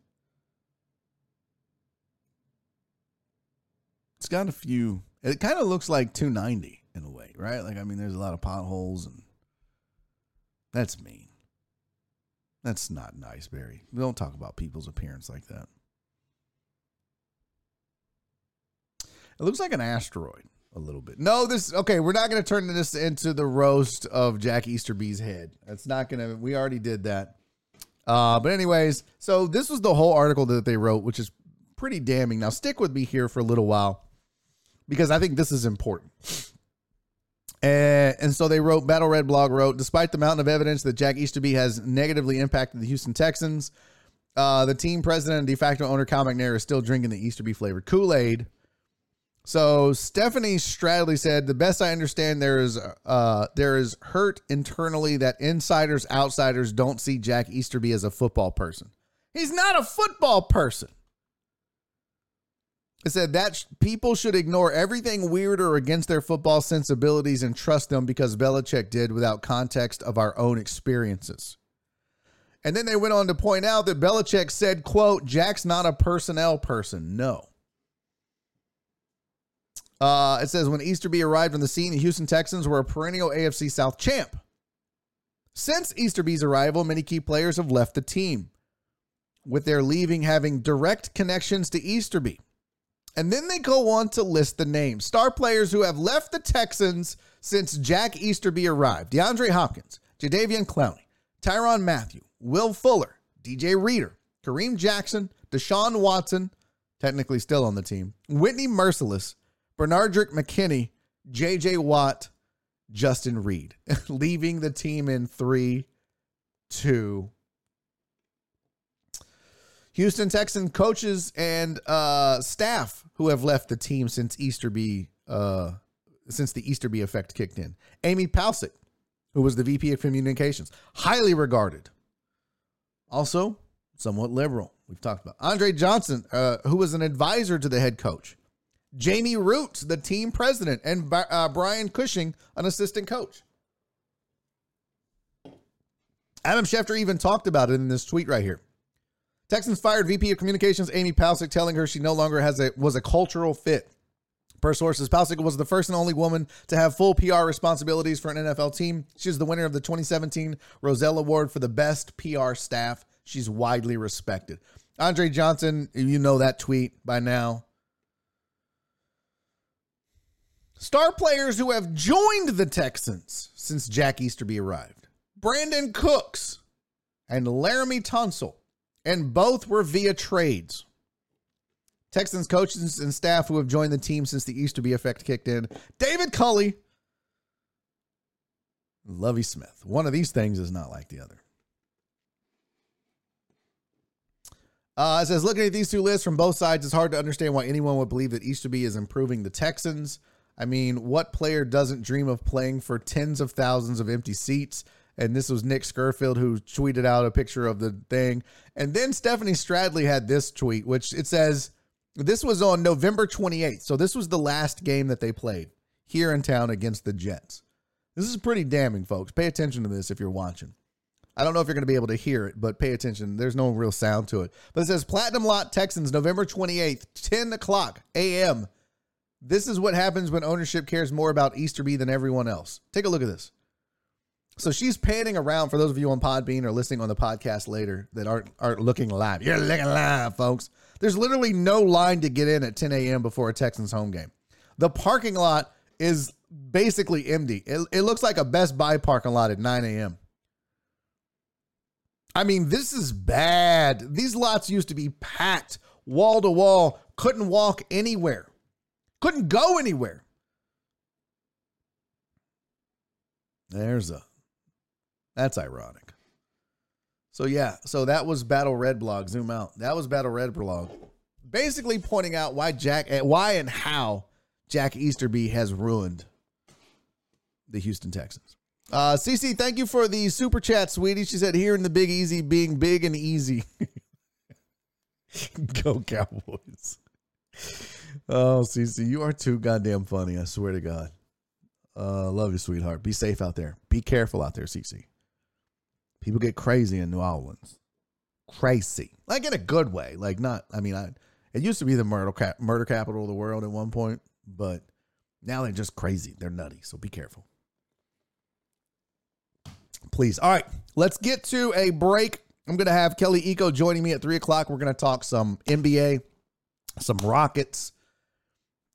Speaker 1: it's got a few. It kind of looks like 290 in a way, right? Like, I mean, there's a lot of potholes, and that's mean. That's not nice, Barry. We don't talk about people's appearance like that. It looks like an asteroid a little bit. No, this okay. We're not going to turn this into the roast of Jack Easterby's head. That's not going to. We already did that. Uh, but anyways, so this was the whole article that they wrote, which is pretty damning. Now stick with me here for a little while because I think this is important. And, and so they wrote, Battle Red blog wrote, despite the mountain of evidence that Jack Easterby has negatively impacted the Houston Texans, uh, the team president and de facto owner Cal McNair is still drinking the Easterby flavored Kool Aid. So Stephanie Stradley said, "The best I understand, there is uh, there is hurt internally that insiders, outsiders don't see Jack Easterby as a football person. He's not a football person. It said that sh- people should ignore everything weird or against their football sensibilities and trust them because Belichick did without context of our own experiences. And then they went on to point out that Belichick said, quote, Jack's not a personnel person. No. Uh, it says when Easterby arrived on the scene, the Houston Texans were a perennial AFC South champ. Since Easterby's arrival, many key players have left the team, with their leaving having direct connections to Easterby. And then they go on to list the names. Star players who have left the Texans since Jack Easterby arrived. DeAndre Hopkins, Jadeveon Clowney, Tyrann Mathieu, Will Fuller, DJ Reader, Kareem Jackson, Deshaun Watson, technically still on the team, Whitney Mercilus, Benardrick McKinney, JJ Watt, Justin Reid, leaving the team in three, two, Houston Texan coaches and uh, staff who have left the team since Easterby, uh, since the Easterby effect kicked in. Amy Palcic, who was the VP of Communications, highly regarded. Also, somewhat liberal. We've talked about Andre Johnson, uh, who was an advisor to the head coach. Jamey Rootes, the team president, and uh, Brian Cushing, an assistant coach. Adam Schefter even talked about it in this tweet right here. Texans fired VP of Communications Amy Palcic, telling her she no longer has a was a cultural fit. Per sources, Palcic was the first and only woman to have full PR responsibilities for an NFL team. She's the winner of the 2017 Rozelle Award for the best PR staff. She's widely respected. Andre Johnson, you know that tweet by now. Star players who have joined the Texans since Jack Easterby arrived Brandin Cooks and Laremy Tunsil and both were via trades. Texans coaches and staff who have joined the team since the Easterby effect kicked in. David Culley, Lovie Smith. One of these things is not like the other. Uh, it says, looking at these two lists from both sides, it's hard to understand why anyone would believe that Easterby is improving the Texans. I mean, what player doesn't dream of playing for tens of thousands of empty seats? And this was Nick Scurfield who tweeted out a picture of the thing. And then Stephanie Stradley had this tweet, which it says, This was on November 28th. So this was the last game that they played here in town against the Jets. This is pretty damning, folks. Pay attention to this if you're watching. I don't know if you're going to be able to hear it, but pay attention. There's no real sound to it. But it says Platinum Lot Texans, November 28th, 10 o'clock a.m. This is what happens when ownership cares more about Easterby than everyone else. Take a look at this. So she's panning around for those of you on Podbean or listening on the podcast later that aren't aren't looking live. You're looking live, folks. There's literally no line to get in at 10 a.m. before a Texans home game. The parking lot is basically empty. It, it looks like a Best Buy parking lot at 9 a.m. I mean, this is bad. These lots used to be packed wall to wall, couldn't walk anywhere, couldn't go anywhere. There's a that's ironic. So yeah, so that was Battle Red blog. Zoom out. That was Battle Red blog. Basically pointing out why Jack why and how Jack Easterby has ruined the Houston Texans. Uh CC, thank you for the super chat, sweetie. She said here in the Big Easy being big and easy. Go Cowboys. Oh, CC, you are too goddamn funny. I swear to God. Uh, love you, sweetheart. Be safe out there. Be careful out there, CC. People get crazy in New Orleans. Crazy. Like in a good way. Like not, I mean, I it used to be the murder cap, murder capital of the world at one point, but now they're just crazy. They're nutty. So be careful. Please. All right. Let's get to a break. I'm going to have Kelly Iko joining me at three o'clock. We're going to talk some NBA, some Rockets,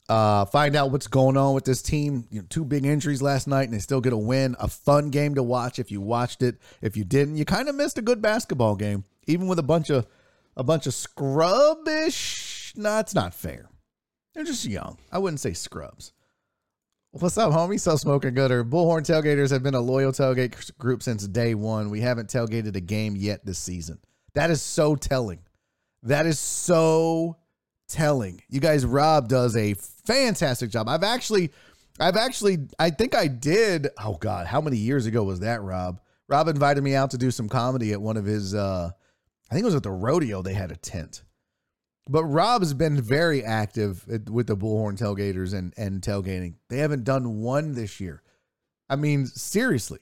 Speaker 1: uh, find out what's going on with this team. You know, two big injuries last night, and they still get a win. A fun game to watch if you watched it. If you didn't, you kind of missed a good basketball game, even with a bunch of a bunch of scrubbish. No, it's not fair. They're just young. I wouldn't say scrubs. What's up, homie? So smoking gooder. Bullhorn tailgaters have been a loyal tailgate group since day one. We haven't tailgated a game yet this season. That is so telling. That is so telling. You guys, Rob does a fantastic job. I've actually, I've actually, I think I did. Oh God, how many years ago was that, Rob? Rob invited me out to do some comedy at one of his. uh I think it was at the rodeo. They had a tent. But Rob's been very active with the Bullhorn tailgaters and and tailgating. They haven't done one this year. I mean, seriously.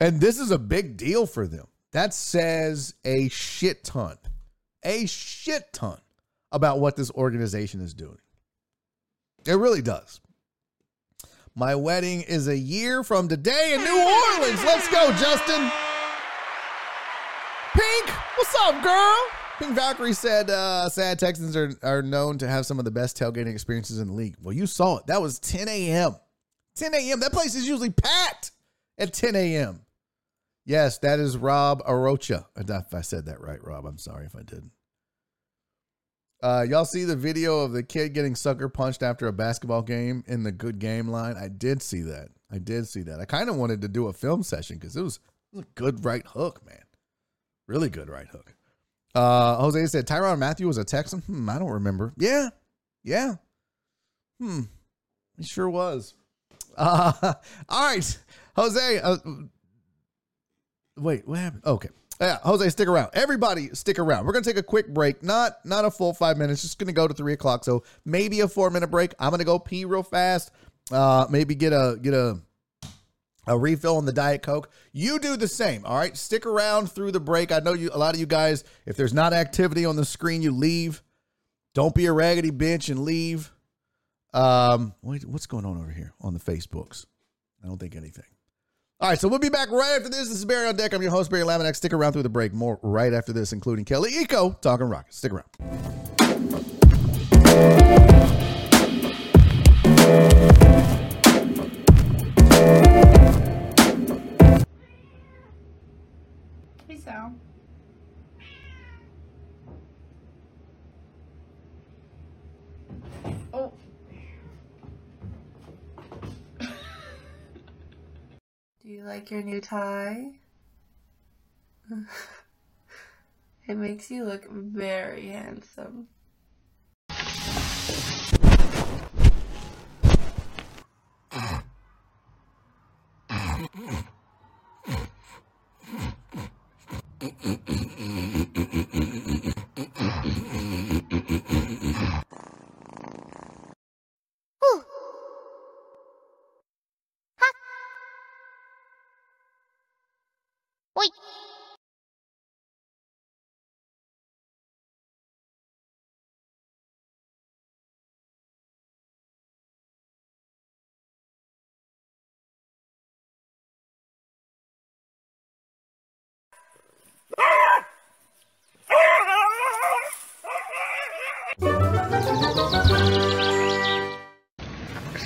Speaker 1: And this is a big deal for them. That says a shit ton. A shit ton about what this organization is doing. It really does. My wedding is a year from today in New Orleans. Let's go, Justin. Pink, what's up, girl? Pink Valkyrie said, uh, sad Texans are, are known to have some of the best tailgating experiences in the league. Well, you saw it. That was 10 a.m. 10 a.m. That place is usually packed at 10 a.m. Yes, that is Rob Arocha. If I said that right, Rob, I'm sorry if I didn't. Uh, y'all see the video of the kid getting sucker punched after a basketball game in the good game line? I did see that. I did see that. I kind of wanted to do a film session because it was, it was a good right hook, man. Really good right hook. Uh, Jose said Tyrann Mathieu was a Texan. Hmm, I don't remember. Yeah, yeah. Hmm, he sure was. Uh, all right, Jose. Uh, wait, what happened? Okay. Yeah, Jose, stick around. Everybody, stick around. We're gonna take a quick break. Not not a full five minutes. Just gonna go to three o'clock. So maybe a four minute break. I'm gonna go pee real fast. Uh, maybe get a get a a refill on the diet coke. You do the same. All right, stick around through the break. I know you. A lot of you guys, if there's not activity on the screen, you leave. Don't be a raggedy bitch and leave. Um, wait, what's going on over here on the Facebooks? I don't think anything. All right, so we'll be back right after this. This is Barry on Deck. I'm your host, Barry Laminack. Stick around through the break. More right after this, including Kelly Iko talking rockets. Stick around.
Speaker 2: You like your new tie? it makes you look very handsome.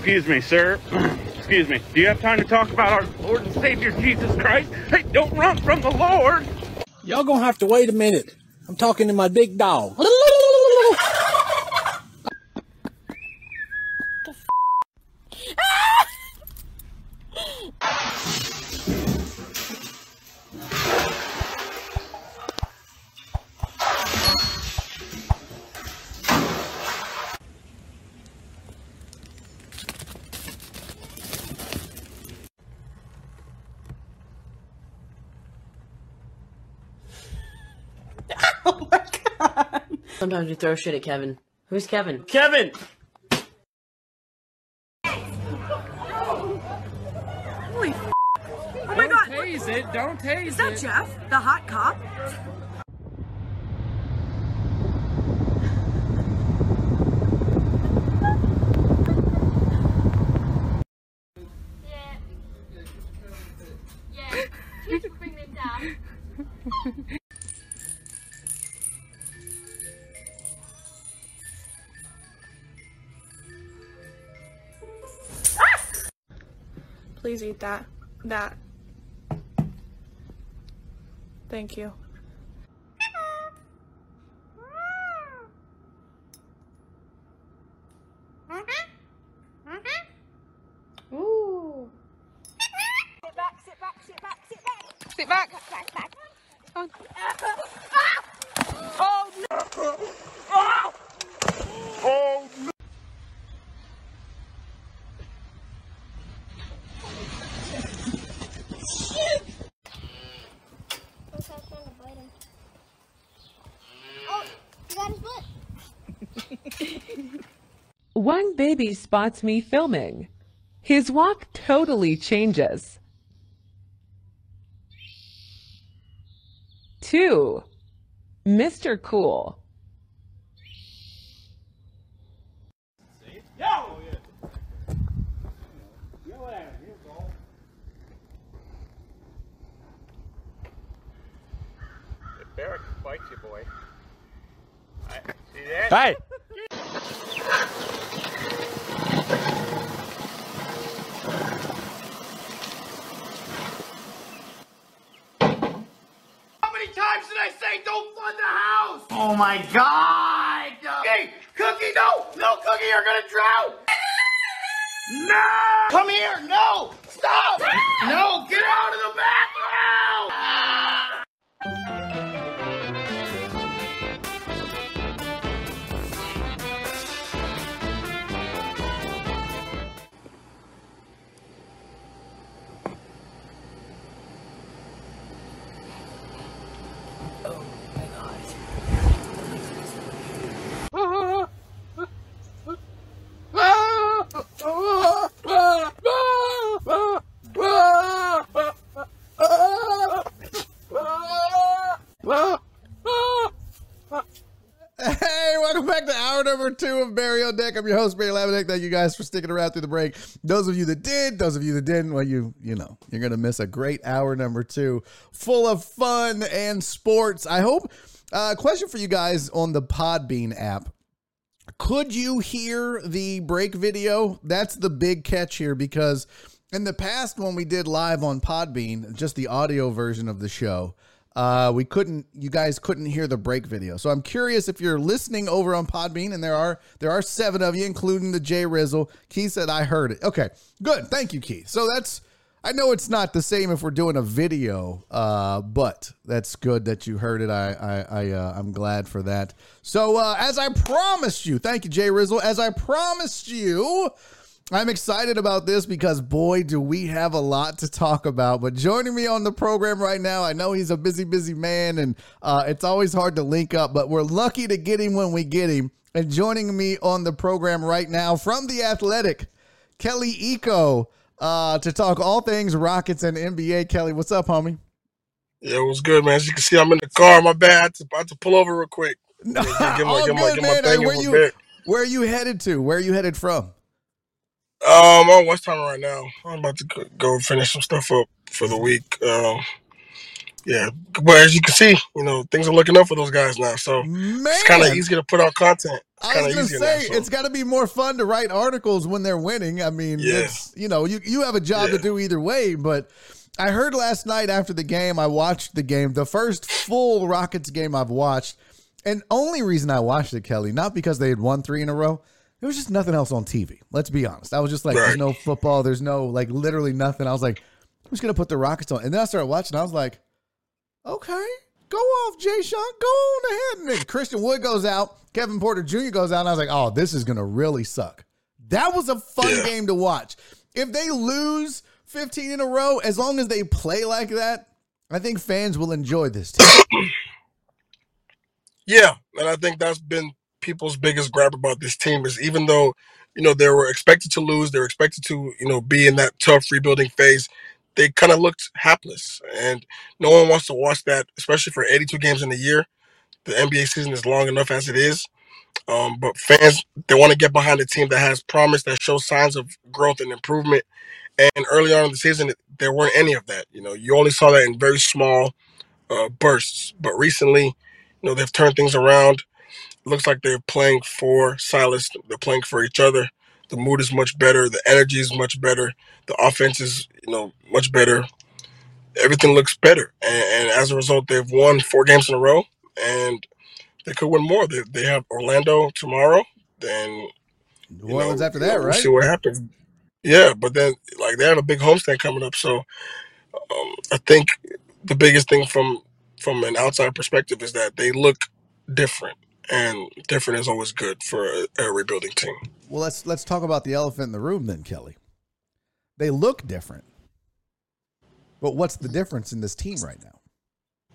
Speaker 3: Excuse me, sir. Excuse me. Do you have time to talk about our Lord and Savior Jesus Christ? Hey, don't run from the Lord.
Speaker 4: Y'all gonna have to wait a minute. I'm talking to my big dog.
Speaker 5: Sometimes we throw shit at Kevin. Who's Kevin?
Speaker 3: Kevin!
Speaker 6: Holy f- Oh my god!
Speaker 3: Tase it. Don't tase it.
Speaker 6: Is that Jeff, the hot cop?
Speaker 7: Eat that. That. Thank you.
Speaker 8: Ooh.
Speaker 6: Sit back, sit back, sit back, sit back.
Speaker 7: Sit back.
Speaker 6: Back, back.
Speaker 7: Oh no!
Speaker 8: Oh, you got his butt.
Speaker 9: One baby spots me filming. His walk totally changes. Two, Mr. Cool.
Speaker 3: Barrack bites you, boy. I, see that?
Speaker 4: Hey!
Speaker 3: How many don't flood the house? Oh my god! Cookie! Cookie, no! No, Cookie, you're gonna drown! No! Come here! No! Stop! Ah! No! Get out of the bathroom!
Speaker 1: Two of Barry on Deck. I'm your host, Barry Laminack. Thank you guys for sticking around through the break. Those of you that did, those of you that didn't, well, you you know, you're gonna miss a great hour number two, full of fun and sports. I hope. Uh, question for you guys on the Podbean app. Could you hear the break video? That's the big catch here because in the past, when we did live on Podbean, just the audio version of the show, uh, we couldn't. You guys couldn't hear the break video. So I'm curious if you're listening over on Podbean, and there are there are seven of you, including the Jay Rizzle. Keith said I heard it. Okay, good. Thank you, Keith. So that's. I know it's not the same if we're doing a video, uh, but that's good that you heard it. I, I, I uh, I'm glad for that. So uh, as I promised you, thank you, Jay Rizzle. As I promised you, I'm excited about this because boy, do we have a lot to talk about. But joining me on the program right now, I know he's a busy, busy man, and uh, it's always hard to link up, but we're lucky to get him when we get him. And joining me on the program right now from the Athletic, Kelly Iko, uh, to talk all things Rockets and NBA. Kelly, what's up, homie?
Speaker 10: Yeah, it was good, man. As you can see, I'm in the car. My bad. I had to, I had to pull over real quick.
Speaker 1: No,
Speaker 10: Get, get my,
Speaker 1: all
Speaker 10: get my,
Speaker 1: good,
Speaker 10: get
Speaker 1: man. Where you where are you headed to? Where are you headed from?
Speaker 10: Um, I'm West Town right now. I'm about to go- go finish some stuff up for the week. Um, Yeah, but as you can see, you know things are looking up for those guys now. So it's kind of
Speaker 1: Man.
Speaker 10: easy to put out content. It's
Speaker 1: I was gonna say
Speaker 10: now. So.
Speaker 1: it's got to be more fun to write articles when they're winning. I mean,
Speaker 10: Yeah.
Speaker 1: it's you know you you have a job to do either way. But I heard last night after the game, I watched the game, the first full Rockets game I've watched, and only reason I watched it, Kelly, not because they had won three in a row. There was just nothing else on TV. Let's be honest. I was just like, there's no football. There's no like literally nothing. I was like, I'm just gonna put the Rockets on, and then I started watching. I was like, okay, go off, Jae'Sean, go on ahead. And then Christian Wood goes out, Kevin Porter Jr. goes out, and I was like, oh, this is gonna really suck. That was a fun
Speaker 10: Yeah.
Speaker 1: game to watch. If they lose 15 in a row, as long as they play like that, I think fans will enjoy this team.
Speaker 10: Yeah, and I think that's been people's biggest grab about this team is even though you know they were expected to lose, they were expected to you know be in that tough rebuilding phase. They kind of looked hapless, and no one wants to watch that, especially for 82 games in a year. The NBA season is long enough as it is, um, but fans they want to get behind a team that has promise, that shows signs of growth and improvement. And early on in the season, there weren't any of that. You know, you only saw that in very small uh, bursts. But recently, you know, they've turned things around. looks like they're playing for Silas. They're playing for each other. The mood is much better. The energy is much better. The offense is, you know, much better. Everything looks better, and, and as a result, they've won four games in a row, and they could win more. They, they have Orlando tomorrow, then
Speaker 1: New Orleans after that,
Speaker 10: we'll
Speaker 1: right?
Speaker 10: see what happens. Yeah, but then like they have a big homestand coming up, so um, I think the biggest thing from from an outside perspective is that they look different, and different is always good for a, a rebuilding team.
Speaker 1: Well, let's let's talk about the elephant in the room then, Kelly. They look different. But what's the difference in this team right now?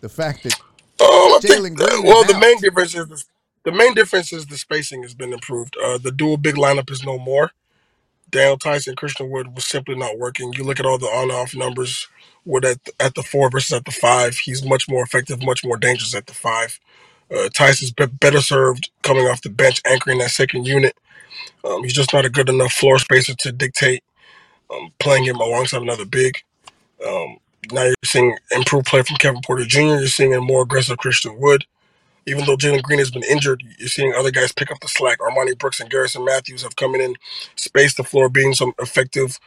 Speaker 1: The fact that
Speaker 10: Oh,
Speaker 1: Jalen Green
Speaker 10: well, the
Speaker 1: out.
Speaker 10: main difference is the, the main difference is the spacing has been improved. Uh, the dual big lineup is no more. Daniel Theis, Christian Wood was simply not working. You look at all the on-off numbers. Wood at at the four versus at the five. He's much more effective, much more dangerous at the five. Uh, Theis's be- better served coming off the bench, anchoring that second unit. Um, he's just not a good enough floor spacer to dictate um, playing him alongside another big. Um, now you're seeing improved play from Kevin Porter Jr. You're seeing a more aggressive Christian Wood. Even though Jalen Green has been injured, you're seeing other guys pick up the slack. Armoni Brooks and Garrison Matthews have come in and spaced the floor, being some effective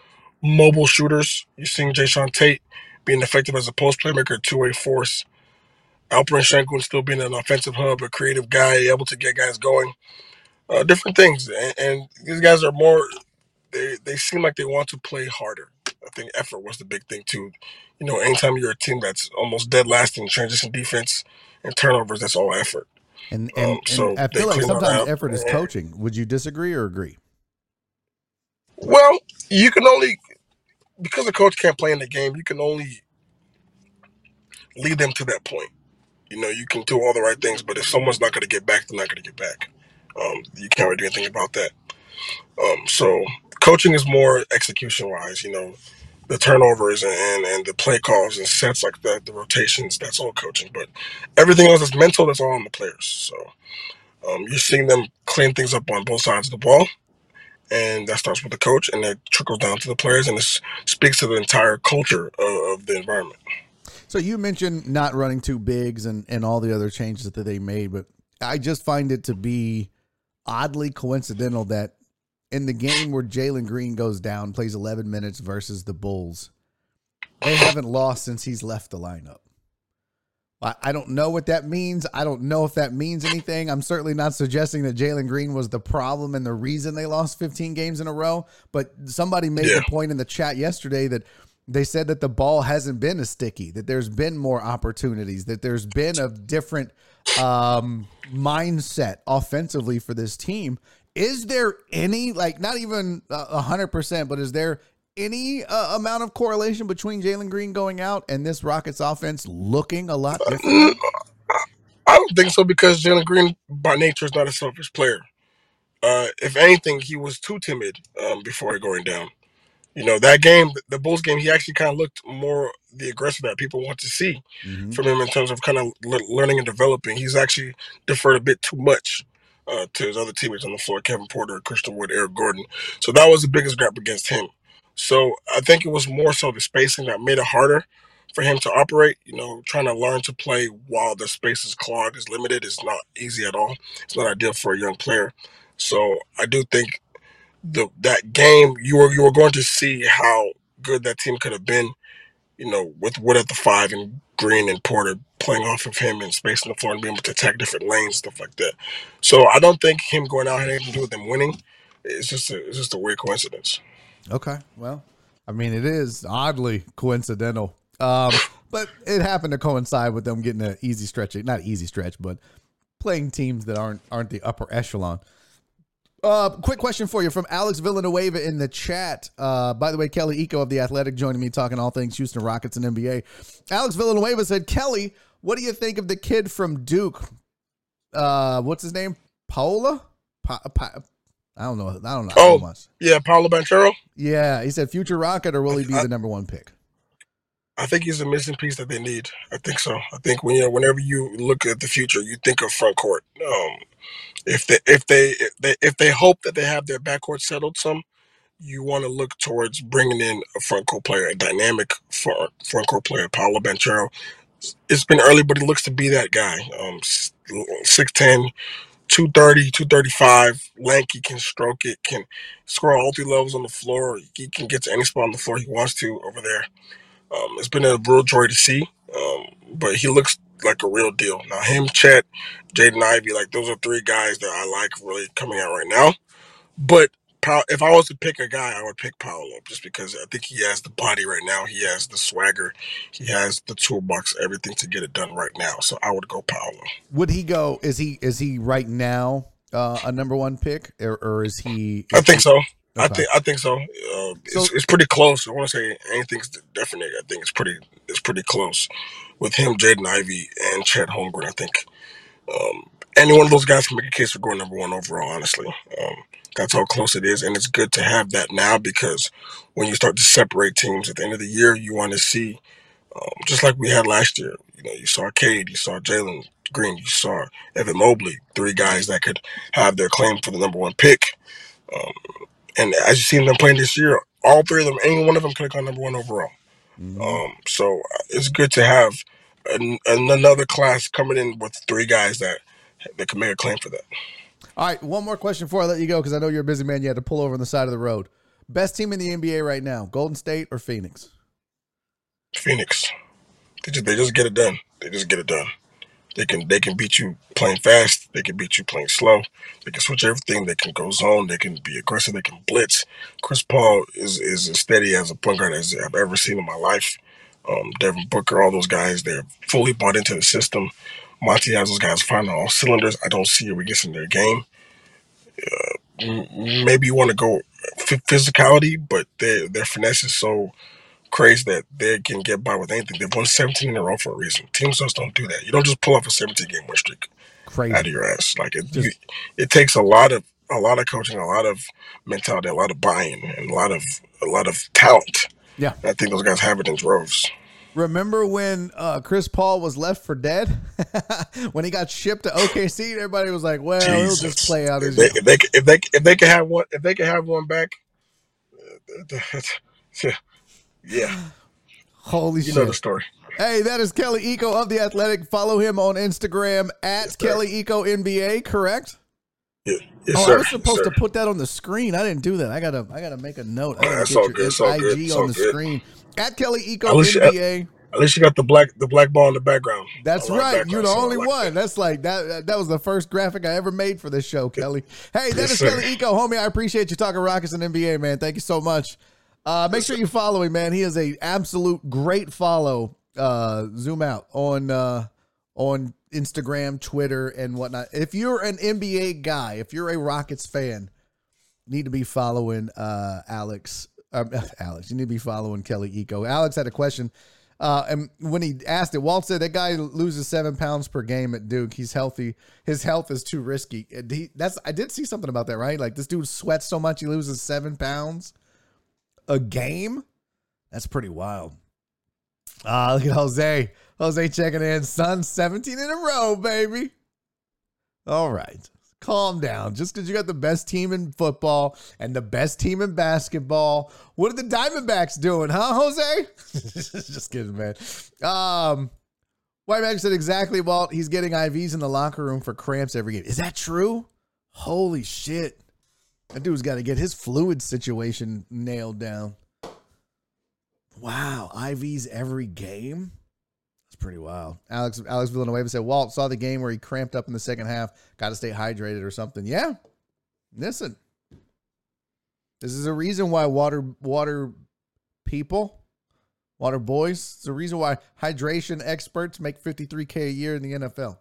Speaker 10: mobile shooters. You're seeing Jae'Sean Tate being effective as a post playmaker, two way force. Alperen Sengun still being an offensive hub, a creative guy, able to get guys going. Uh, different things, and, and these guys are more. They they seem like they want to play harder. I think effort was the big thing too. You know, anytime you're a team that's almost dead last in transition defense and turnovers, that's all effort.
Speaker 1: and and,
Speaker 10: Um, so
Speaker 1: and I
Speaker 10: they
Speaker 1: feel like
Speaker 10: that
Speaker 1: sometimes
Speaker 10: up,
Speaker 1: effort is
Speaker 10: and-
Speaker 1: coaching. Would you disagree or agree?
Speaker 10: Well, you can only because the coach can't play in the game. You can only lead them to that point. You know, you can do all the right things, but if someone's not going to get back, they're not going to get back. Um, you can't really do anything about that. Um, so coaching is more execution wise. You know, the turnovers and, and, and the play calls and sets like that, the rotations. That's all coaching. But everything else is mental. That's all on the players. So um, you're seeing them clean things up on both sides of the ball and that starts with the coach and it trickles down to the players and it speaks to the entire culture of, of the environment
Speaker 1: So you mentioned not running two bigs and, and all the other changes that they made, but I just find it to be oddly coincidental that in the game where Jalen Green goes down, plays 11 minutes versus the Bulls, they haven't lost since he's left the lineup. I, I don't know what that means. I don't know if that means anything. I'm certainly not suggesting that Jalen Green was the problem and the reason they lost 15 games in a row. But somebody made
Speaker 10: Yeah.
Speaker 1: the point in the chat yesterday that they said that the ball hasn't been as sticky, that there's been more opportunities, that there's been a different um, mindset offensively for this team. Is there any, like, not even a hundred percent, but is there any uh, amount of correlation between Jalen Green going out and this Rockets offense looking a lot different?
Speaker 10: i don't think so because jalen green by nature is not a selfish player uh, if anything he was too timid um, before going down you know that game the bulls game he actually kind of looked more the aggressor that people want to see
Speaker 1: Mhm.
Speaker 10: from him in terms of kind of le- learning and developing he's actually deferred a bit too much uh, to his other teammates on the floor kevin porter christian wood eric gordon so that was the biggest grab against him so i think it was more so the spacing that made it harder for him to operate. You know, trying to learn to play while the space is clogged is limited is not easy at all. It's not ideal for a young player. So I do think the that game you were you were going to see how good that team could have been. You know, with Wood at the five and Green and Porter playing off of him and spacing the floor and being able to attack different lanes, stuff like that. So I don't think him going out had anything to do with them winning. It's just a, it's just a weird coincidence.
Speaker 1: Okay. Well, I mean, it is oddly coincidental. Um, but it happened to coincide with them getting an easy stretch, not easy stretch, but playing teams that aren't aren't the upper echelon. Uh, quick question for you from Alex Villanueva in the chat. Uh, by the way, Kelly Iko of the Athletic joining me talking all things Houston Rockets and NBA. Alex Villanueva said, "Kelly, what do you think of the kid from Duke? Uh, what's his name? Paola? Pa- Pa- I don't know. I don't know.
Speaker 10: Oh,
Speaker 1: much.
Speaker 10: yeah, Paolo Banchero.
Speaker 1: Yeah, he said future Rocket, or will he be the number one pick?
Speaker 10: I think he's a missing piece that they need. I think so. I think when you know, whenever you look at the future, you think of front court. Um, if they if they if they hope that they have their backcourt settled some, you want to look towards bringing in a front court player, a dynamic front front court player, Paolo Banchero. It's been early, but he looks to be that guy. Um, 6'10", 230, 235, lanky, can stroke it, can score all three levels on the floor. He can get to any spot on the floor he wants to over there. Um, it's been a real joy to see, um, but he looks like a real deal. Now, him, Chet, Jaden Ivey, like those are three guys that I like really coming out right now. But if I was to pick a guy, I would pick Paolo just because I think he has the body right now. He has the swagger. He has the toolbox, everything to get it done right now. So I would go Paolo.
Speaker 1: Would he go? Is he is he right now uh, a number one pick, or, or is he?
Speaker 10: I think so. I
Speaker 1: Okay.
Speaker 10: think I think so. Uh, it's,
Speaker 1: So-
Speaker 10: it's pretty close. I want to say anything's definite. I think it's pretty it's pretty close with him, Jaden Ivey, and Chet Holmgren. I think um, any one of those guys can make a case for going number one overall. Honestly, um, that's how close it is, and it's good to have that now because when you start to separate teams at the end of the year, you want to see um, just like we had last year. You know, you saw Cade, you saw Jalen Green, you saw Evan Mobley, three guys that could have their claim for the number one pick. Um, and as you've seen them playing this year, all three of them, any one of them could have gone number one overall. Um, so it's good to have an, an, another class coming in with three guys that that can make a claim for that.
Speaker 1: All right, one more question before I let you go because I know you're a busy man. You had to pull over on the side of the road. Best team in the NBA right now: Golden State or Phoenix?
Speaker 10: Phoenix, they just they just get it done. They just get it done. They can they can beat you playing fast. They can beat you playing slow. They can switch everything. They can go zone. They can be aggressive. They can blitz. Chris Paul is is as steady as a point guard as I've ever seen in my life. Um, Devin Booker, all those guys, they're fully bought into the system. Monty has those guys firing all cylinders. I don't see a weakness in their game. Uh, maybe you want to go physicality, but their their finesse is so crazy that they can get by with anything. They've won 17 in a row for a reason. Teams just don't do that. You don't just pull off a 17 game win streak
Speaker 1: Crazy.
Speaker 10: out of your ass. Like it, you, it takes a lot of a lot of coaching, a lot of mentality, a lot of buy-in, and a lot of a lot of talent.
Speaker 1: Yeah.
Speaker 10: And I think those guys have it in droves.
Speaker 1: Remember when uh, Chris Paul was left for dead? when he got shipped to OKC, everybody was like, "Well, he'll just play out
Speaker 10: If
Speaker 1: his."
Speaker 10: they, if they if they if they can have one if they can have one back, uh, yeah, yeah,
Speaker 1: Holy
Speaker 10: you
Speaker 1: shit!
Speaker 10: know the story.
Speaker 1: Hey, that is Kelly Iko of the Athletic. Follow him on Instagram at Kelly Iko NBA. Correct?
Speaker 10: Yeah, yes,
Speaker 1: oh,
Speaker 10: sir.
Speaker 1: I was supposed
Speaker 10: yes,
Speaker 1: to put that on the screen. I didn't do that. I gotta, I gotta make a note. I gotta
Speaker 10: That's
Speaker 1: get
Speaker 10: all
Speaker 1: your
Speaker 10: good. It's all
Speaker 1: IG on the
Speaker 10: good.
Speaker 1: screen at Kelly Iko
Speaker 10: At you-
Speaker 1: NBA.
Speaker 10: At least you got the black the black ball in the background.
Speaker 1: That's right.
Speaker 10: background,
Speaker 1: You're the only
Speaker 10: like
Speaker 1: one.
Speaker 10: that.
Speaker 1: That's like that. That was the first graphic I ever made for this show, Kelly. Hey, that
Speaker 10: Yes,
Speaker 1: is
Speaker 10: sir.
Speaker 1: Kelly Iko, homie. I appreciate you talking Rockets and NBA, man. Thank you so much. Uh, make sure you follow him, man. He is a absolute great follow. Uh, zoom out on uh, on Instagram, Twitter, and whatnot. If you're an NBA guy, if you're a Rockets fan, need to be following uh, Alex. Um, Alex, you need to be following Kelly Iko. Alex had a question. Uh, and when he asked it, Walt said that guy loses seven pounds per game at Duke. He's healthy. His health is too risky. He, that's I did see something about that, right? Like this dude sweats so much he loses seven pounds a game. That's pretty wild. Ah, look at Jose. Jose checking in. Son, 17 in a row, baby. All right. Calm down. Just because you got the best team in football and the best team in basketball, what are the Diamondbacks doing, huh, Jose? Just kidding, man. Um, White Magic said exactly, Walt. He's getting IVs in the locker room for cramps every game. Is that true? Holy shit. That dude's got to get his fluid situation nailed down. Wow, IVs every game? That's pretty wild. Alex Alex Villanueva said, Walt saw the game where he cramped up in the second half. Got to stay hydrated or something. Yeah. Listen. This is a reason why water water people, water boys, it's the reason why hydration experts make 53k a year in the NFL.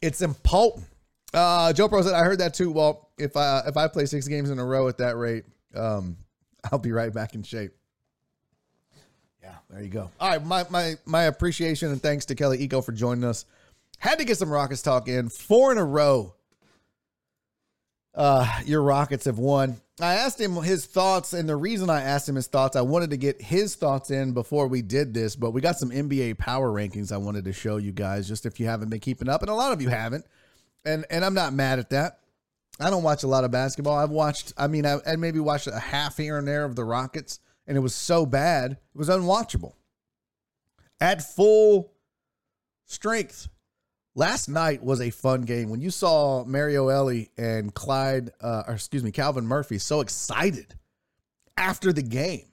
Speaker 1: It's important. Uh, Joe Pro said, I heard that too. Well, if I if I play six games in a row at that rate, um, I'll be right back in shape. Yeah, there you go. All right, my my my appreciation and thanks to Kelly Iko for joining us. Had to get some Rockets talk in. Four in a row. Uh, your Rockets have won. I asked him his thoughts, and the reason I asked him his thoughts, I wanted to get his thoughts in before we did this, but we got some NBA power rankings I wanted to show you guys, just if you haven't been keeping up, and a lot of you haven't, and and I'm not mad at that. I don't watch a lot of basketball. I've watched, I mean, I, I maybe watched a half here and there of the Rockets, and it was so bad, it was unwatchable. At full strength. Last night was a fun game. When you saw Mario Elie and Clyde, uh, or excuse me, Calvin Murphy, so excited after the game,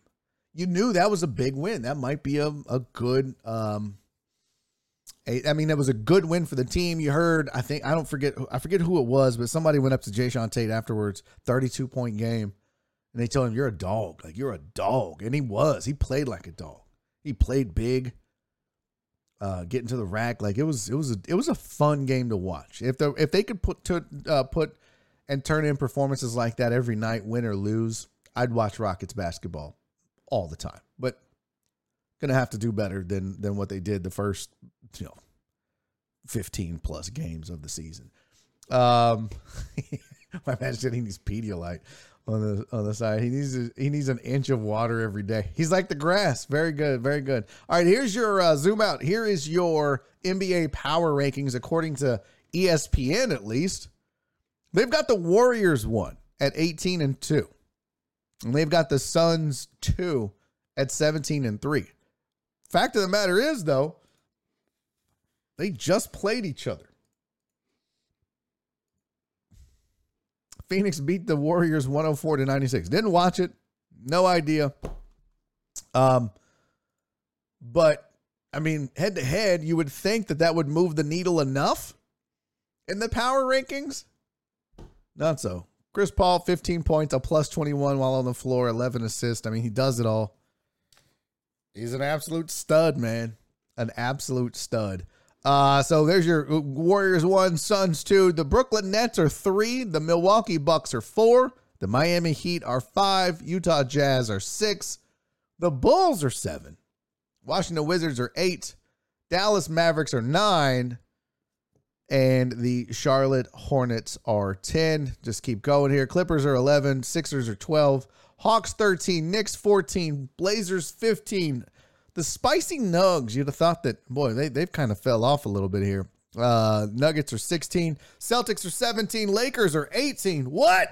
Speaker 1: you knew that was a big win. That might be a, a good, um, I mean, that was a good win for the team. You heard, I think, I don't forget, I forget who it was, but somebody went up to Jae'Sean Tate afterwards, 32 point game, and they told him, You're a dog. Like, you're a dog. And he was. He played like a dog. He played big uh, getting to the rack. Like it was, it was, a, it was a fun game to watch. If the if they could put to uh, put and turn in performances like that every night, win or lose, I'd watch Rockets basketball all the time. But gonna have to do better than than what they did the first, you know, fifteen plus games of the season. Um, my man said he needs Pedialyte on the on the side. He needs a, he needs an inch of water every day. He's like the grass. Very good, very good. All right, here's your uh, zoom out. Here is your NBA power rankings according to ESPN. At least they've got the Warriors one at 18 and two, and they've got the Suns two at 17 and three. Fact of the matter is, though, they just played each other. Phoenix beat the Warriors 104 to 96. Didn't watch it. No idea. Um but I mean, head to head, you would think that that would move the needle enough in the power rankings. Not so. Chris Paul 15 points, a plus 21 while on the floor, 11 assists. I mean, he does it all. He's an absolute stud, man. An absolute stud. Uh, so there's your Warriors one, Suns two. The Brooklyn Nets are three. The Milwaukee Bucks are four. The Miami Heat are five. Utah Jazz are six. The Bulls are seven. Washington Wizards are eight. Dallas Mavericks are nine. And the Charlotte Hornets are 10. Just keep going here. Clippers are 11. Sixers are 12. Hawks 13. Knicks 14. Blazers 15. The spicy Nugs, you'd have thought that, boy, they, they've kind of fell off a little bit here. Uh, Nuggets are 16. Celtics are 17. Lakers are 18. What?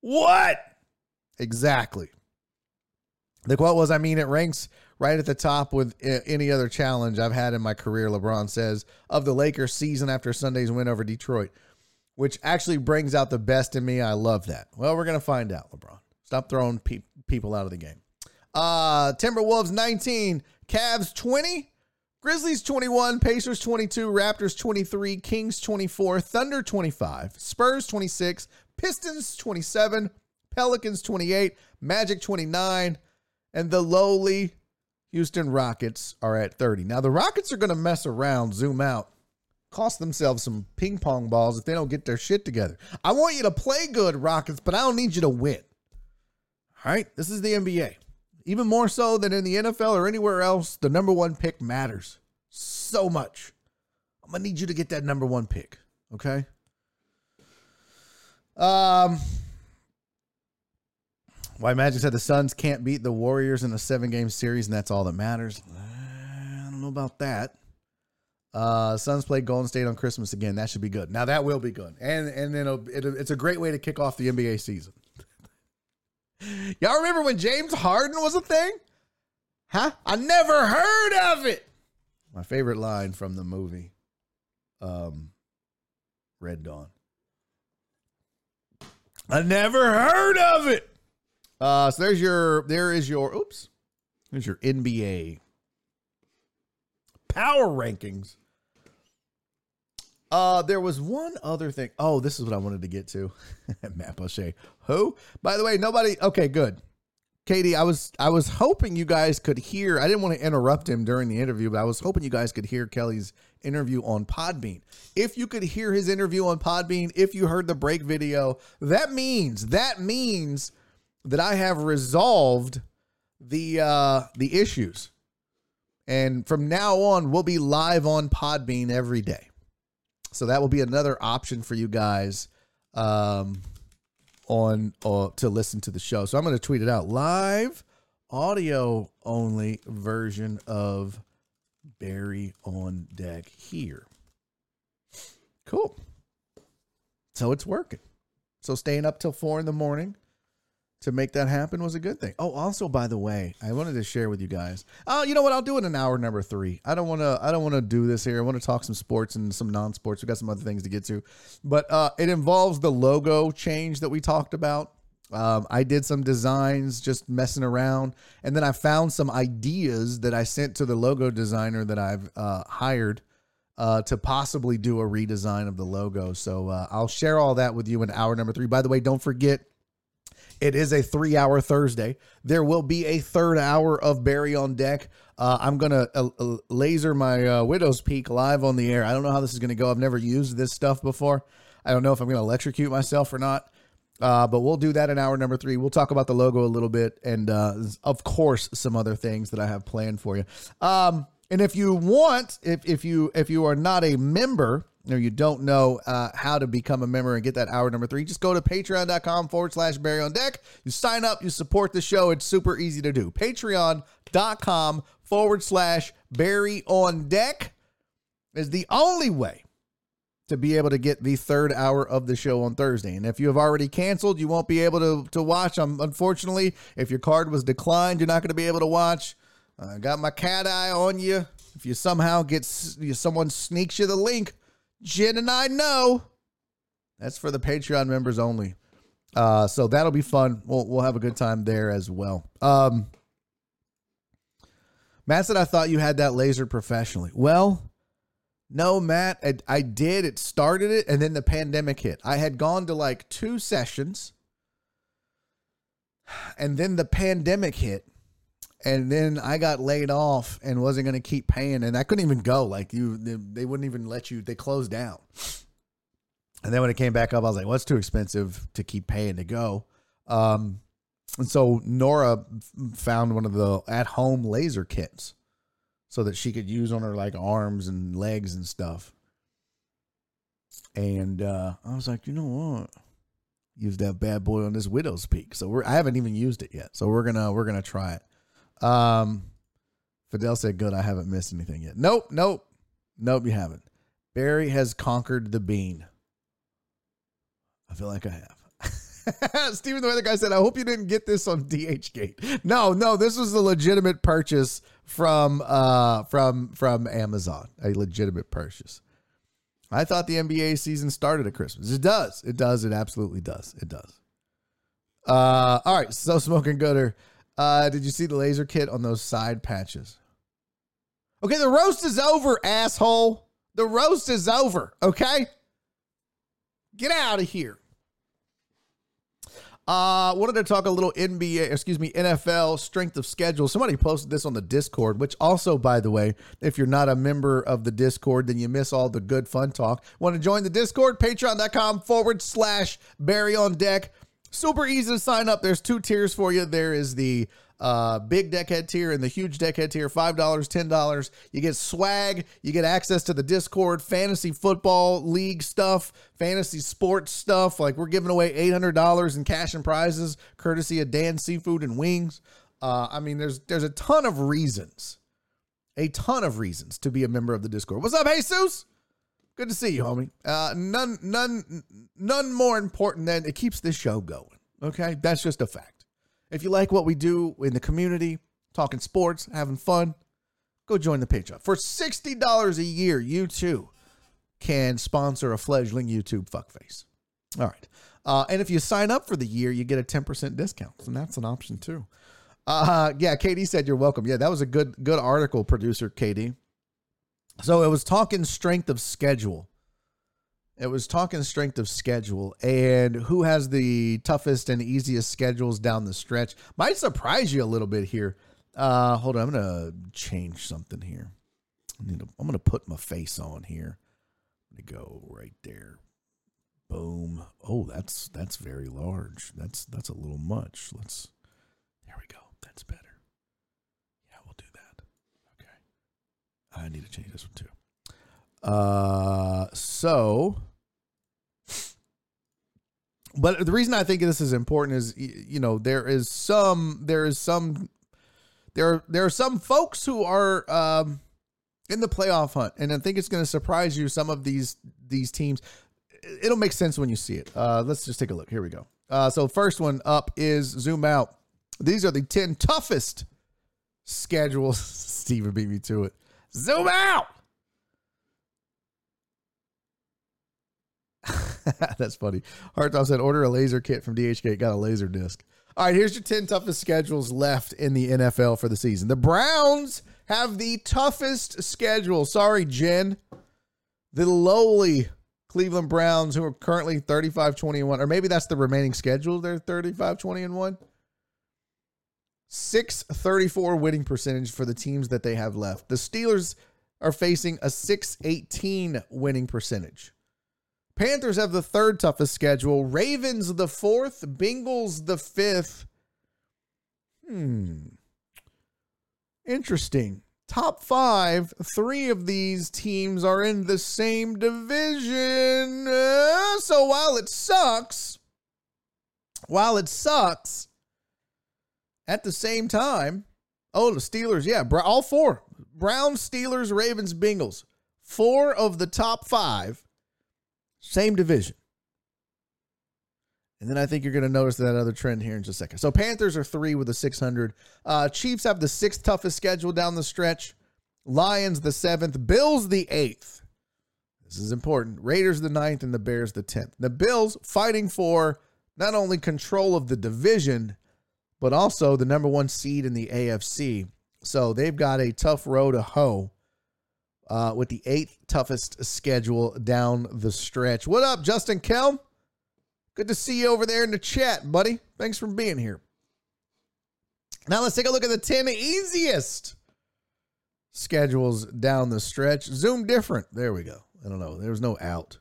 Speaker 1: What? Exactly. The quote was, I mean, it ranks right at the top with any other challenge I've had in my career, LeBron says, of the Lakers season after Sunday's win over Detroit, which actually brings out the best in me. I love that. Well, we're going to find out, LeBron. Stop throwing pe- people out of the game. Uh, Timberwolves 19, Cavs 20, Grizzlies 21, Pacers 22, Raptors 23, Kings 24, Thunder 25, Spurs 26, Pistons 27, Pelicans 28, Magic 29, and the lowly Houston Rockets are at 30. Now, the Rockets are going to mess around, zoom out, cost themselves some ping pong balls if they don't get their shit together. I want you to play good, Rockets, but I don't need you to win. All right, this is the NBA. Even more so than in the NFL or anywhere else, the number one pick matters so much. I'm gonna need you to get that number one pick. Okay. Um. Why Magic said the Suns can't beat the Warriors in a seven game series, and that's all that matters. I don't know about that. Uh, Suns play Golden State on Christmas again. That should be good. Now that will be good, and and then it'll, it'll, it's a great way to kick off the NBA season. Y'all remember when James Harden was a thing? Huh? I never heard of it. My favorite line from the movie, um, Red Dawn. I never heard of it. Uh, so there's your there is your oops. There's your NBA power rankings. Uh, there was one other thing. Oh, this is what I wanted to get to. Matt O'Shea. Who? By the way, nobody. Okay, good. Katie, I was I was hoping you guys could hear. I didn't want to interrupt him during the interview, but I was hoping you guys could hear Kelly's interview on Podbean. If you could hear his interview on Podbean, if you heard the break video, that means that means that I have resolved the uh the issues. And from now on, we'll be live on Podbean every day. So that will be another option for you guys um, on uh, to listen to the show. So I'm going to tweet it out live audio only version of Barry on deck here. Cool. So it's working. So staying up till four in the morning to make that happen was a good thing. Oh, also by the way, I wanted to share with you guys. Oh, you know what? I'll do it in hour number three. I don't want to. I don't want to do this here. I want to talk some sports and some non-sports. We got some other things to get to, but uh, it involves the logo change that we talked about. Um, I did some designs just messing around, and then I found some ideas that I sent to the logo designer that I've uh, hired uh, to possibly do a redesign of the logo. So uh, I'll share all that with you in hour number three. By the way, don't forget it is a three hour Thursday. There will be a third hour of Barry on deck. Uh, I'm going to uh, uh, laser my uh, Widow's Peak live on the air. I don't know how this is going to go. I've never used this stuff before. I don't know if I'm going to electrocute myself or not. Uh, but we'll do that in hour number three. We'll talk about the logo a little bit, and uh, of course, some other things that I have planned for you. Um, and if you want, if if you if you are not a member or you don't know uh, how to become a member and get that hour number three, just go to patreon.com forward slash Barry on deck. You sign up, you support the show. It's super easy to do. Patreon.com forward slash Barry on deck is the only way to be able to get the third hour of the show on Thursday. And if you have already canceled, you won't be able to, to watch. Um, unfortunately, if your card was declined, you're not going to be able to watch. I uh, got my cat eye on you. If you somehow get someone sneaks you the link, Jen and I know. That's for the Patreon members only. Uh, so that'll be fun. We'll we'll have a good time there as well. Um, Matt said, "I thought you had that laser professionally." Well, no, Matt, I, I did. It started it, and then the pandemic hit. I had gone to like two sessions, and then the pandemic hit, and then I got laid off and wasn't going to keep paying, and I couldn't even go. Like you, they, they, wouldn't even let you. They closed down. And then when it came back up, I was like, "Well, too expensive to keep paying to go." Um, and so Nora found one of the at-home laser kits, so that she could use on her like arms and legs and stuff. And uh, I was like, you know what? Use that bad boy on this widow's peak. So we're I haven't even used it yet. So we're gonna we're gonna try it. Um, Fidel said, "Good, I haven't missed anything yet." Nope, nope, nope. You haven't. Barry has conquered the bean. I feel like I have. Steven the other guy said, I hope you didn't get this on DHgate. No, no, this was a legitimate purchase from uh from from Amazon. A legitimate purchase. I thought the NBA season started at Christmas. It does. It does. It absolutely does. It does. Uh all right, so smoking gooder. Uh, did you see the laser kit on those side patches? Okay, the roast is over, asshole. The roast is over, okay? Get out of here. Uh, wanted to talk a little NBA, excuse me, NFL strength of schedule. Somebody posted this on the Discord, which also, by the way, if you're not a member of the Discord, then you miss all the good fun talk. Want to join the Discord? Patreon.com forward slash Barry on deck. Super easy to sign up. There's two tiers for you. There is the uh, big deckhead tier and the huge deckhead tier, $5, $10. You get swag, you get access to the Discord, fantasy football league stuff, fantasy sports stuff. Like we're giving away $800 in cash and prizes, courtesy of Dan Seafood and Wings. Uh, I mean, there's there's a ton of reasons a ton of reasons to be a member of the Discord. What's up, Jesus? Good to see you, homie. Uh, none, none, none more important than it keeps this show going. Okay, that's just a fact. If you like what we do in the community, talking sports, having fun, go join the Patreon for sixty dollars a year. You too can sponsor a fledgling YouTube fuckface. All right, uh, and if you sign up for the year, you get a ten percent discount, and that's an option too. Uh, yeah, Katie said you're welcome. Yeah, that was a good good article, producer Katie. So it was talking strength of schedule. It was talking strength of schedule and who has the toughest and easiest schedules down the stretch. Might surprise you a little bit here. Uh, hold on, I'm gonna change something here. I need to, I'm gonna put my face on here. Let me go right there. Boom. Oh, that's that's very large. That's that's a little much. Let's. There we go. That's better. Yeah, we'll do that. Okay. I need to change this one too. Uh, so, but the reason I think this is important is, you know, there is some, there is some, there, there are some folks who are um, in the playoff hunt, and I think it's going to surprise you. Some of these these teams, it'll make sense when you see it. Uh, let's just take a look. Here we go. Uh, so first one up is zoom out. These are the ten toughest schedules. Steven beat me to it. Zoom out. That's funny. Hartop said, order a laser kit from DHgate. Got a laser disc. All right, here's your 10 toughest schedules left in the NFL for the season. The Browns have the toughest schedule. Sorry, Jen. The lowly Cleveland Browns, who are currently 35 20 and 1, or maybe that's the remaining schedule. They're 35 20 and 1. 634 winning percentage for the teams that they have left. The Steelers are facing a 618 winning percentage. Panthers have the third toughest schedule. Ravens the fourth. Bengals the fifth. Hmm. Interesting. Top five. Three of these teams are in the same division. Uh, so while it sucks, while it sucks, at the same time, oh, the Steelers, yeah, all four Browns, Steelers, Ravens, Bengals. Four of the top five same division. And then I think you're going to notice that other trend here in just a second. So Panthers are three with a 600. Uh, Chiefs have the sixth toughest schedule down the stretch. Lions the seventh. Bills the eighth. This is important. Raiders the ninth and the Bears the tenth. The Bills fighting for not only control of the division, but also the number one seed in the AFC. So they've got a tough row to hoe uh, with the eighth toughest schedule down the stretch. What up, Justin Kelm? Good to see you over there in the chat, buddy. Thanks for being here. Now let's take a look at the 10 easiest schedules down the stretch. Zoom different. There we go. I don't know. There was no out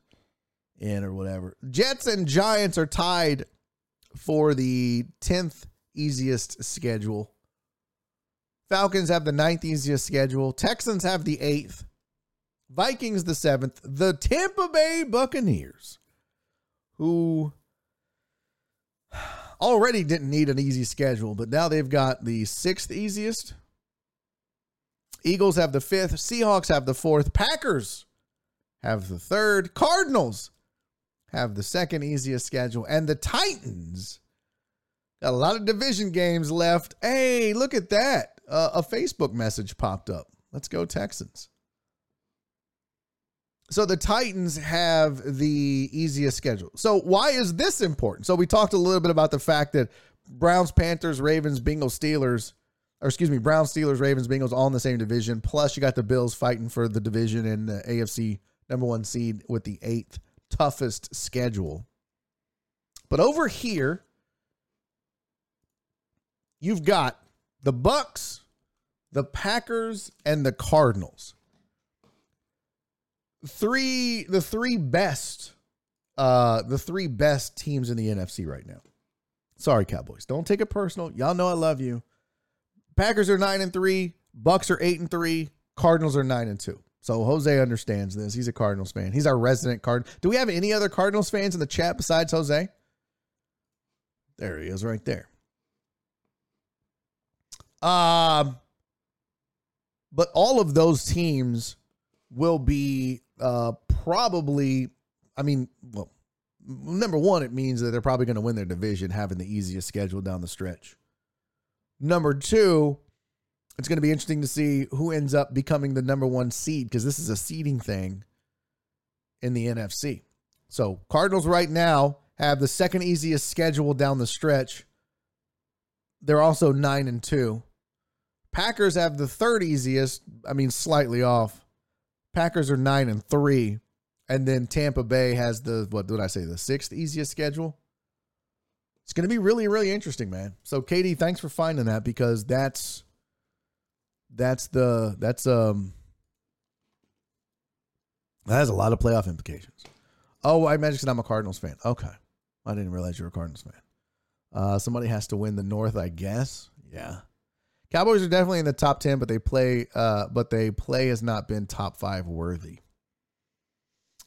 Speaker 1: in or whatever. Jets and Giants are tied for the 10th easiest schedule. Falcons have the ninth easiest schedule. Texans have the eighth. Vikings the seventh. The Tampa Bay Buccaneers, who already didn't need an easy schedule, but now they've got the sixth easiest. Eagles have the fifth. Seahawks have the fourth. Packers have the third. Cardinals have the second easiest schedule. And the Titans got a lot of division games left. Hey, look at that. Uh, a Facebook message popped up. Let's go, Texans. So the Titans have the easiest schedule. So why is this important? So we talked a little bit about the fact that Browns, Panthers, Ravens, Bengals, Steelers, or excuse me, Browns, Steelers, Ravens, Bengals, all in the same division. Plus, you got the Bills fighting for the division and the AFC number one seed with the eighth toughest schedule. But over here, you've got the Bucs, the Packers, and the Cardinals. Three, the three best, uh, the three best teams in the NFC right now. Sorry, Cowboys. Don't take it personal. Y'all know I love you. Packers are nine and three. Bucs are eight and three. Cardinals are nine and two. So Jose understands this. He's a Cardinals fan. He's our resident card. Do we have any other Cardinals fans in the chat besides Jose? There he is, right there. Um, But all of those teams will be uh, probably, I mean, well, number one, it means that they're probably going to win their division, having the easiest schedule down the stretch. Number two, it's going to be interesting to see who ends up becoming the number one seed because this is a seeding thing in the NFC. So, Cardinals right now have the second easiest schedule down the stretch. They're also 9 and 2. Packers have the third easiest, I mean slightly off. Packers are 9 and 3 and then Tampa Bay has the what did I say, the sixth easiest schedule? It's going to be really really interesting, man. So Katie, thanks for finding that because that's that's the that's um that has a lot of playoff implications. Oh, I mentioned I'm a Cardinals fan. Okay. I didn't realize you're a Cardinals fan. Uh, somebody has to win the North, I guess. Yeah. Cowboys are definitely in the top 10, but they play uh, but they play has not been top 5 worthy.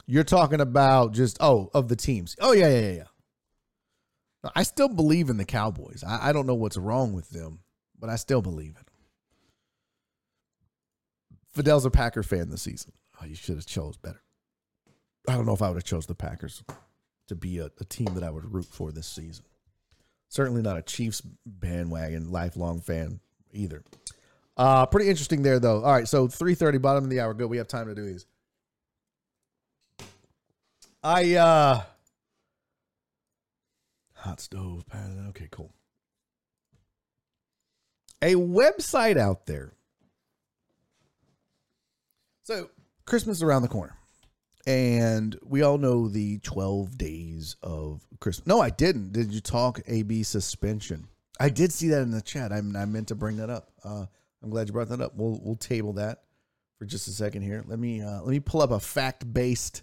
Speaker 1: You're talking about just oh, of the teams. Oh yeah, yeah, yeah. yeah. I still believe in the Cowboys. I, I don't know what's wrong with them, but I still believe in them. Fidel's a Packer fan this season. Oh, you should have chose better. I don't know if I would have chose the Packers to be a, a team that I would root for this season. Certainly not a Chiefs bandwagon lifelong fan either. Uh, pretty interesting there though. All right, so 3:30 bottom of the hour. Good. We have time to do these. I uh hot stove Okay, cool. A website out there. So Christmas is around the corner. And we all know the 12 days of Christmas. No, I didn't. Did you talk AB suspension? I did see that in the chat. I, I meant to bring that up. Uh, I'm glad you brought that up. We'll we'll table that for just a second here. Let me uh, let me pull up a fact based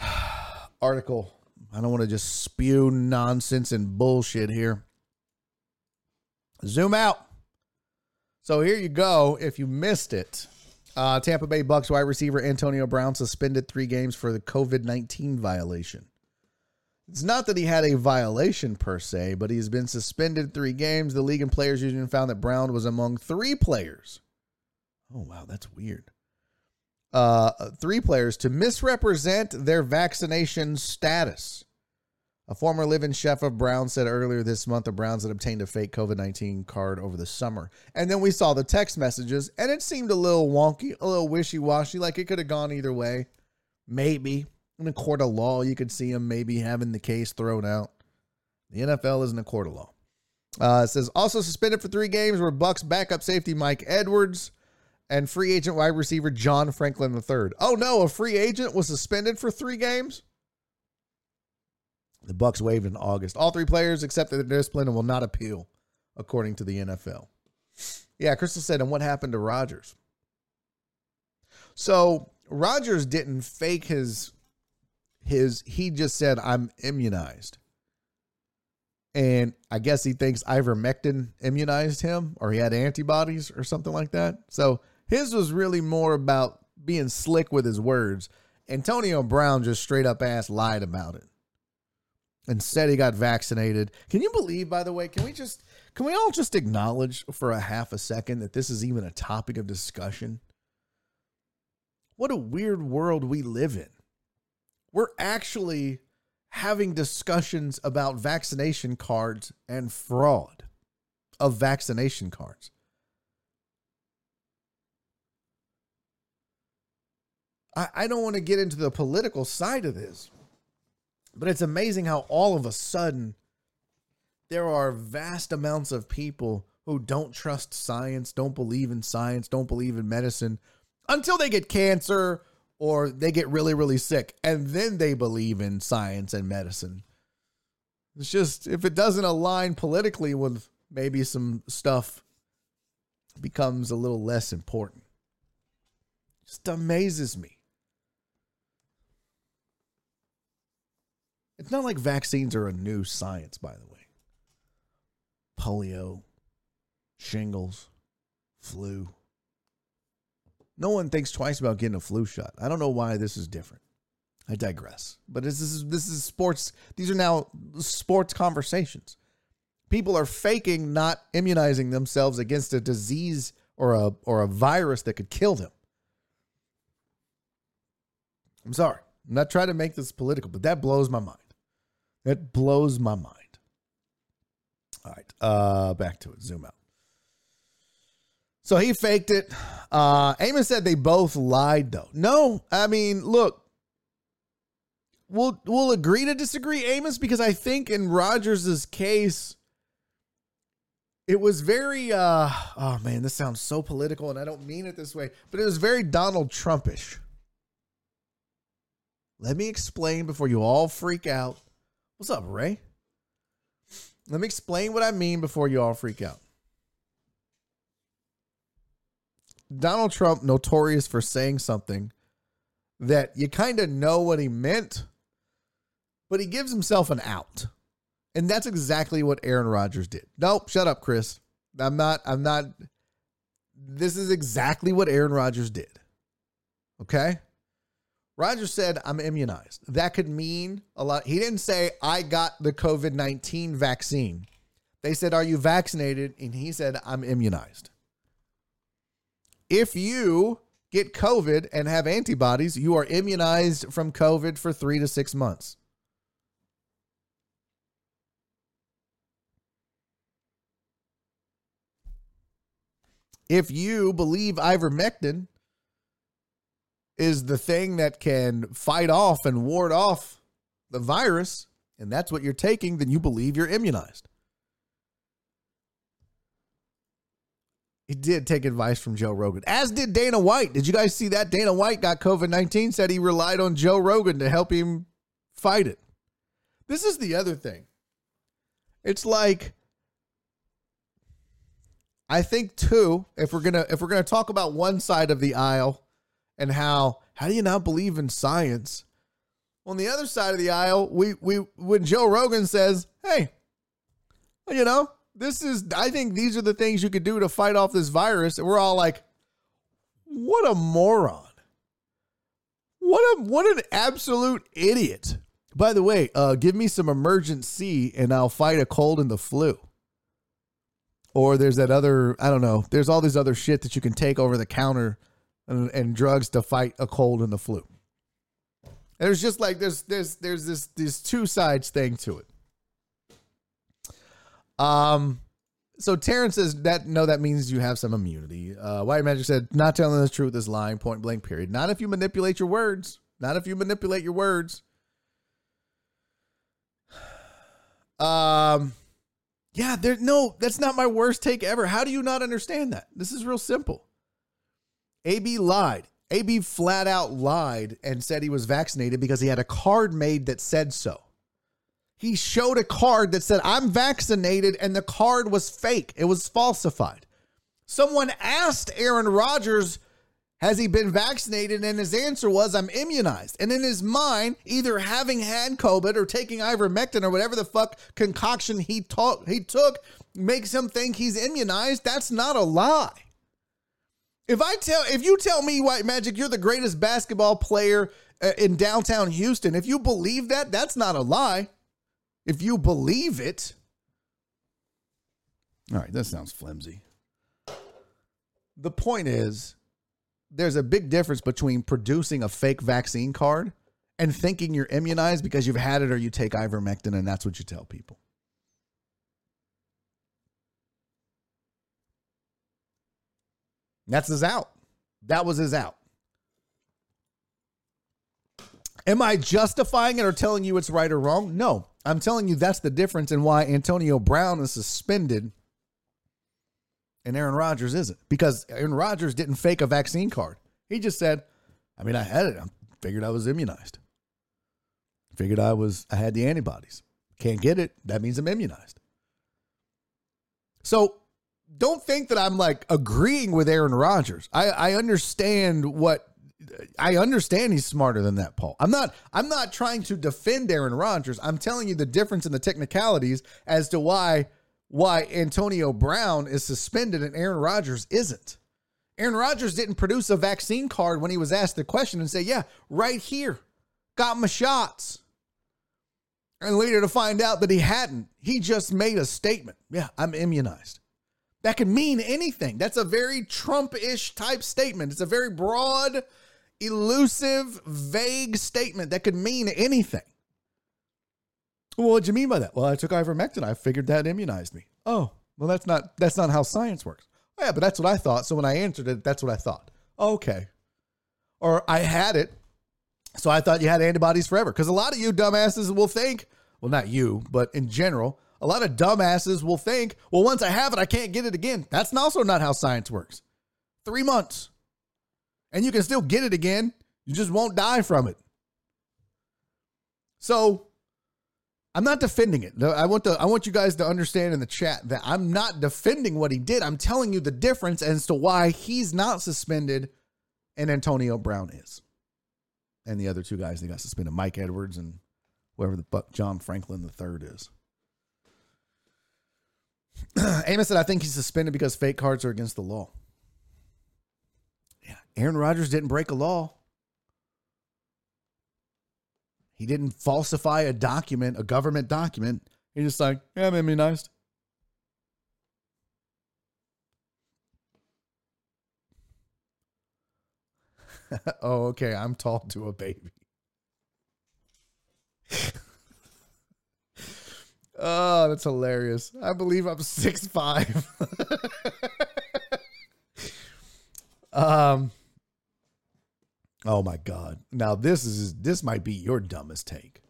Speaker 1: article. I don't want to just spew nonsense and bullshit here. Zoom out. So here you go. If you missed it, uh, Tampa Bay Bucs wide receiver Antonio Brown suspended three games for the COVID 19 violation. It's not that he had a violation per se, but he's been suspended three games. The league and players union found that Brown was among three players. Oh, wow, that's weird uh, three players to misrepresent their vaccination status. A former live-in chef of Brown said earlier this month the Browns had obtained a fake COVID-19 card over the summer. And then we saw the text messages, and it seemed a little wonky, a little wishy-washy, like it could have gone either way. Maybe. In a court of law, you could see him maybe having the case thrown out. The NFL isn't a court of law. Uh, it says also suspended for three games were Bucs backup safety Mike Edwards, and free agent wide receiver John Franklin III. Oh no, a free agent was suspended for three games. The Bucs waived in August. All three players accepted their discipline and will not appeal, according to the NFL. Yeah, Crystal said, and what happened to Rodgers? So Rodgers didn't fake his his he just said, I'm immunized. And I guess he thinks ivermectin immunized him or he had antibodies or something like that. So his was really more about being slick with his words. Antonio Brown just straight up ass lied about it and said he got vaccinated. Can you believe, by the way, can we just, can we all just acknowledge for a half a second that this is even a topic of discussion? What a weird world we live in. We're actually having discussions about vaccination cards and fraud of vaccination cards. I, I don't want to get into the political side of this, but it's amazing how all of a sudden there are vast amounts of people who don't trust science, don't believe in science, don't believe in medicine until they get cancer or they get really, really sick. And then they believe in science and medicine. It's just, if it doesn't align politically with maybe some stuff, becomes a little less important. Just amazes me. It's not like vaccines are a new science, by the way. Polio, shingles, flu. No one thinks twice about getting a flu shot. I don't know why this is different. I digress. But this is this is sports. These are now sports conversations. People are faking not immunizing themselves against a disease or a or a virus that could kill them. I'm sorry. I'm not trying to make this political, but that blows my mind. That blows my mind. All right, uh, back to it. Zoom out. So he faked it. Uh, Amos said they both lied, though. No, I mean, look, we'll we'll agree to disagree, Amos, because I think in Rodgers's case, it was very. Uh, oh man, this sounds so political, and I don't mean it this way, but it was very Donald Trumpish. Let me explain before you all freak out. What's up, Ray? Let me explain what I mean before you all freak out. Donald Trump, notorious for saying something that you kind of know what he meant, but he gives himself an out. And that's exactly what Aaron Rodgers did. Nope, shut up, Chris. I'm not, I'm not. This is exactly what Aaron Rodgers did. Okay? Rodgers said, I'm immunized. That could mean a lot. He didn't say, I got the COVID 19 vaccine. They said, Are you vaccinated? And he said, I'm immunized. If you get COVID and have antibodies, you are immunized from COVID for three to six months. If you believe ivermectin is the thing that can fight off and ward off the virus, and that's what you're taking, then you believe you're immunized. He did take advice from Joe Rogan, as did Dana White. Did you guys see that? Dana White got COVID 19, said he relied on Joe Rogan to help him fight it. This is the other thing. It's like, I think too, if we're gonna if we're gonna talk about one side of the aisle and how how do you not believe in science? On the other side of the aisle, we we when Joe Rogan says, "Hey, you know, this is I think these are the things you could do to fight off this virus," and we're all like, "What a moron! What a what an absolute idiot!" By the way, uh, give me some Emergen-C and I'll fight a cold and the flu. Or there's that other I don't know. There's all these other shit that you can take over the counter and, and drugs to fight a cold and the flu. There's just like there's there's there's this this two sides thing to it. Um, so Terrence says that no, that means you have some immunity. Uh, White Magic said not telling the truth is lying. Point blank. Period. Not if you manipulate your words. Not if you manipulate your words. Um, yeah, there. No, that's not my worst take ever. How do you not understand that? This is real simple. AB lied. AB flat out lied and said he was vaccinated because he had a card made that said so. He showed a card that said, I'm vaccinated, and the card was fake. It was falsified. Someone asked Aaron Rodgers, Has he been vaccinated? And his answer was, I'm immunized. And in his mind, either having had COVID or taking ivermectin or whatever the fuck concoction he, ta- he took makes him think he's immunized. That's not a lie. If I tell, if you tell me, White Magic, you're the greatest basketball player uh, in downtown Houston, if you believe that, that's not a lie. If you believe it. All right, that sounds flimsy. The point is, there's a big difference between producing a fake vaccine card and thinking you're immunized because you've had it or you take ivermectin and that's what you tell people. That's his out. That was his out. Am I justifying it or telling you it's right or wrong? No. I'm telling you that's the difference in why Antonio Brown is suspended and Aaron Rodgers isn't. Because Aaron Rodgers didn't fake a vaccine card. He just said, I mean, I had it. I figured I was immunized. Figured I was I had the antibodies. Can't get it. That means I'm immunized. So don't think that I'm like agreeing with Aaron Rodgers. I, I understand what I understand he's smarter than that, Paul. I'm not I'm not trying to defend Aaron Rodgers. I'm telling you the difference in the technicalities as to why why Antonio Brown is suspended and Aaron Rodgers isn't. Aaron Rodgers didn't produce a vaccine card when he was asked the question and say, "Yeah, right here. Got my shots." And later to find out that he hadn't. He just made a statement. Yeah, I'm immunized. That can mean anything. That's a very Trump ish type statement. It's a very broad, elusive, vague statement that could mean anything. Well, what do you mean by that? Well, I took ivermectin. I figured that immunized me. Oh, well, that's not that's not how science works. Yeah, but that's what I thought. So when I answered it, that's what I thought. Okay. Or I had it, so I thought you had antibodies forever. Because a lot of you dumbasses will think, well, not you, but in general, a lot of dumbasses will think, well, once I have it, I can't get it again. That's also not how science works. Three months. And you can still get it again. You just won't die from it. So I'm not defending it. I want the I want you guys to understand in the chat that I'm not defending what he did. I'm telling you the difference as to why he's not suspended and Antonio Brown is. And the other two guys they got suspended, Mike Edwards and whoever the fuck John Franklin the third is. Amos said, I think he's suspended because fake cards are against the law. Aaron Rodgers didn't break a law. He didn't falsify a document, a government document. He's just like, yeah, I'm immunized. oh, okay. I'm tall to a baby. oh, that's hilarious. I believe I'm six five. um Oh my God. Now this is this might be your dumbest take.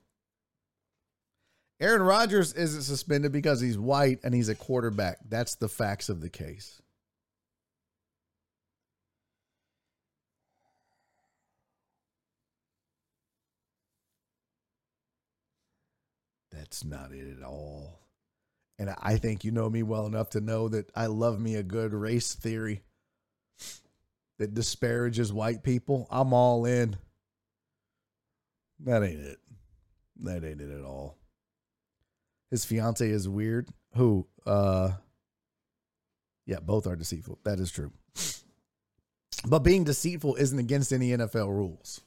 Speaker 1: Aaron Rodgers isn't suspended because he's white and he's a quarterback. That's the facts of the case. That's not it at all. And I think you know me well enough to know that I love me a good race theory that disparages white people, I'm all in. That ain't it. That ain't it at all. His fiance is weird. Who? Uh Yeah, both are deceitful. That is true. But being deceitful isn't against any NFL rules.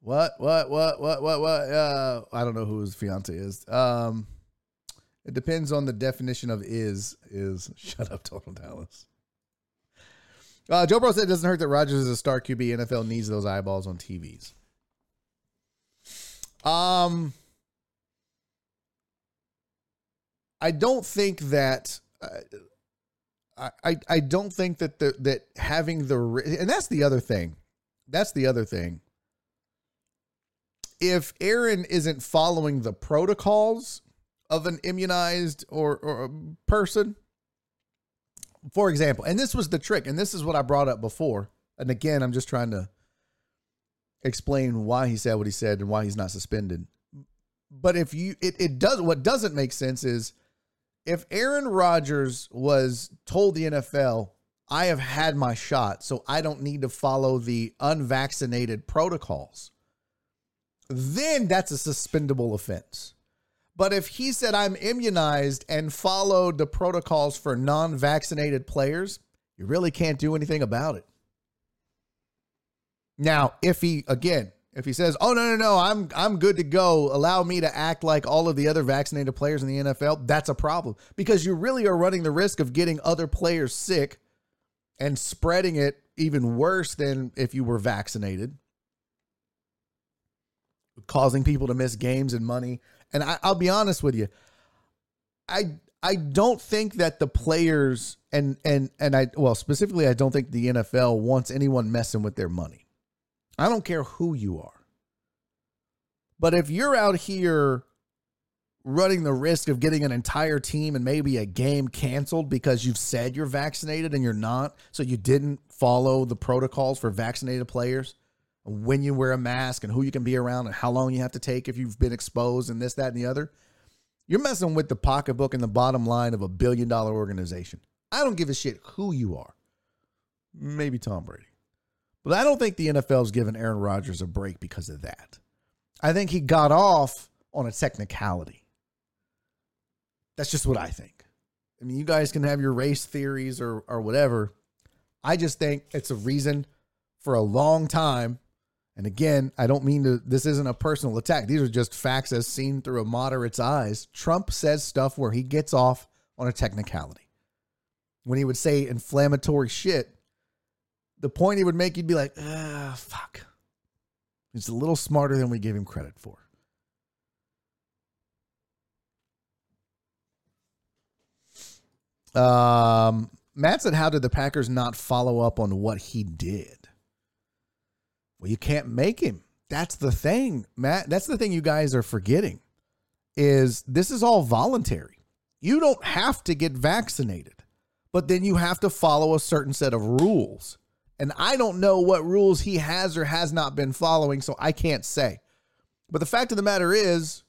Speaker 1: What? What? What? What? What? What? Uh, I don't know who his fiance is. Um, it depends on the definition of is is. Shut up, Total Dallas. Uh, Joe Bro said it doesn't hurt that Rodgers is a star QB. NFL needs those eyeballs on TVs. Um, I don't think that. Uh, I I don't think that the that having the and that's the other thing. That's the other thing. If Aaron isn't following the protocols of an immunized or, or person. For example, and this was the trick, and this is what I brought up before. And again, I'm just trying to explain why he said what he said and why he's not suspended. But if you it, it does what doesn't make sense is if Aaron Rodgers was told the NFL, I have had my shot, so I don't need to follow the unvaccinated protocols, then that's a suspendable offense. But if he said, I'm immunized and followed the protocols for non vaccinated players, you really can't do anything about it. Now, if he, again, if he says, "Oh no, no, no, I'm I'm good to go. Allow me to act like all of the other vaccinated players in the NFL." That's a problem because you really are running the risk of getting other players sick and spreading it even worse than if you were vaccinated, causing people to miss games and money. And I, I'll be honest with you, I I don't think that the players and and and I well specifically I don't think the NFL wants anyone messing with their money. I don't care who you are. But if you're out here running the risk of getting an entire team and maybe a game canceled because you've said you're vaccinated and you're not, so you didn't follow the protocols for vaccinated players, when you wear a mask and who you can be around and how long you have to take if you've been exposed and this, that, and the other, you're messing with the pocketbook and the bottom line of a billion dollar organization. I don't give a shit who you are. Maybe Tom Brady. But I don't think the NFL's given Aaron Rodgers a break because of that. I think he got off on a technicality. That's just what I think. I mean, you guys can have your race theories or or whatever. I just think it's a reason for a long time And again, I don't mean to, this isn't a personal attack. These are just facts as seen through a moderate's eyes. Trump says stuff where he gets off on a technicality. When he would say inflammatory shit, the point he would make, you'd be like, ah, fuck. He's a little smarter than we give him credit for. Um, Matt said, How did the Packers not follow up on what he did? Well, you can't make him. That's the thing, Matt. That's the thing you guys are forgetting is this is all voluntary. You don't have to get vaccinated, but then you have to follow a certain set of rules. And I don't know what rules he has or has not been following, so I can't say. But the fact of the matter is,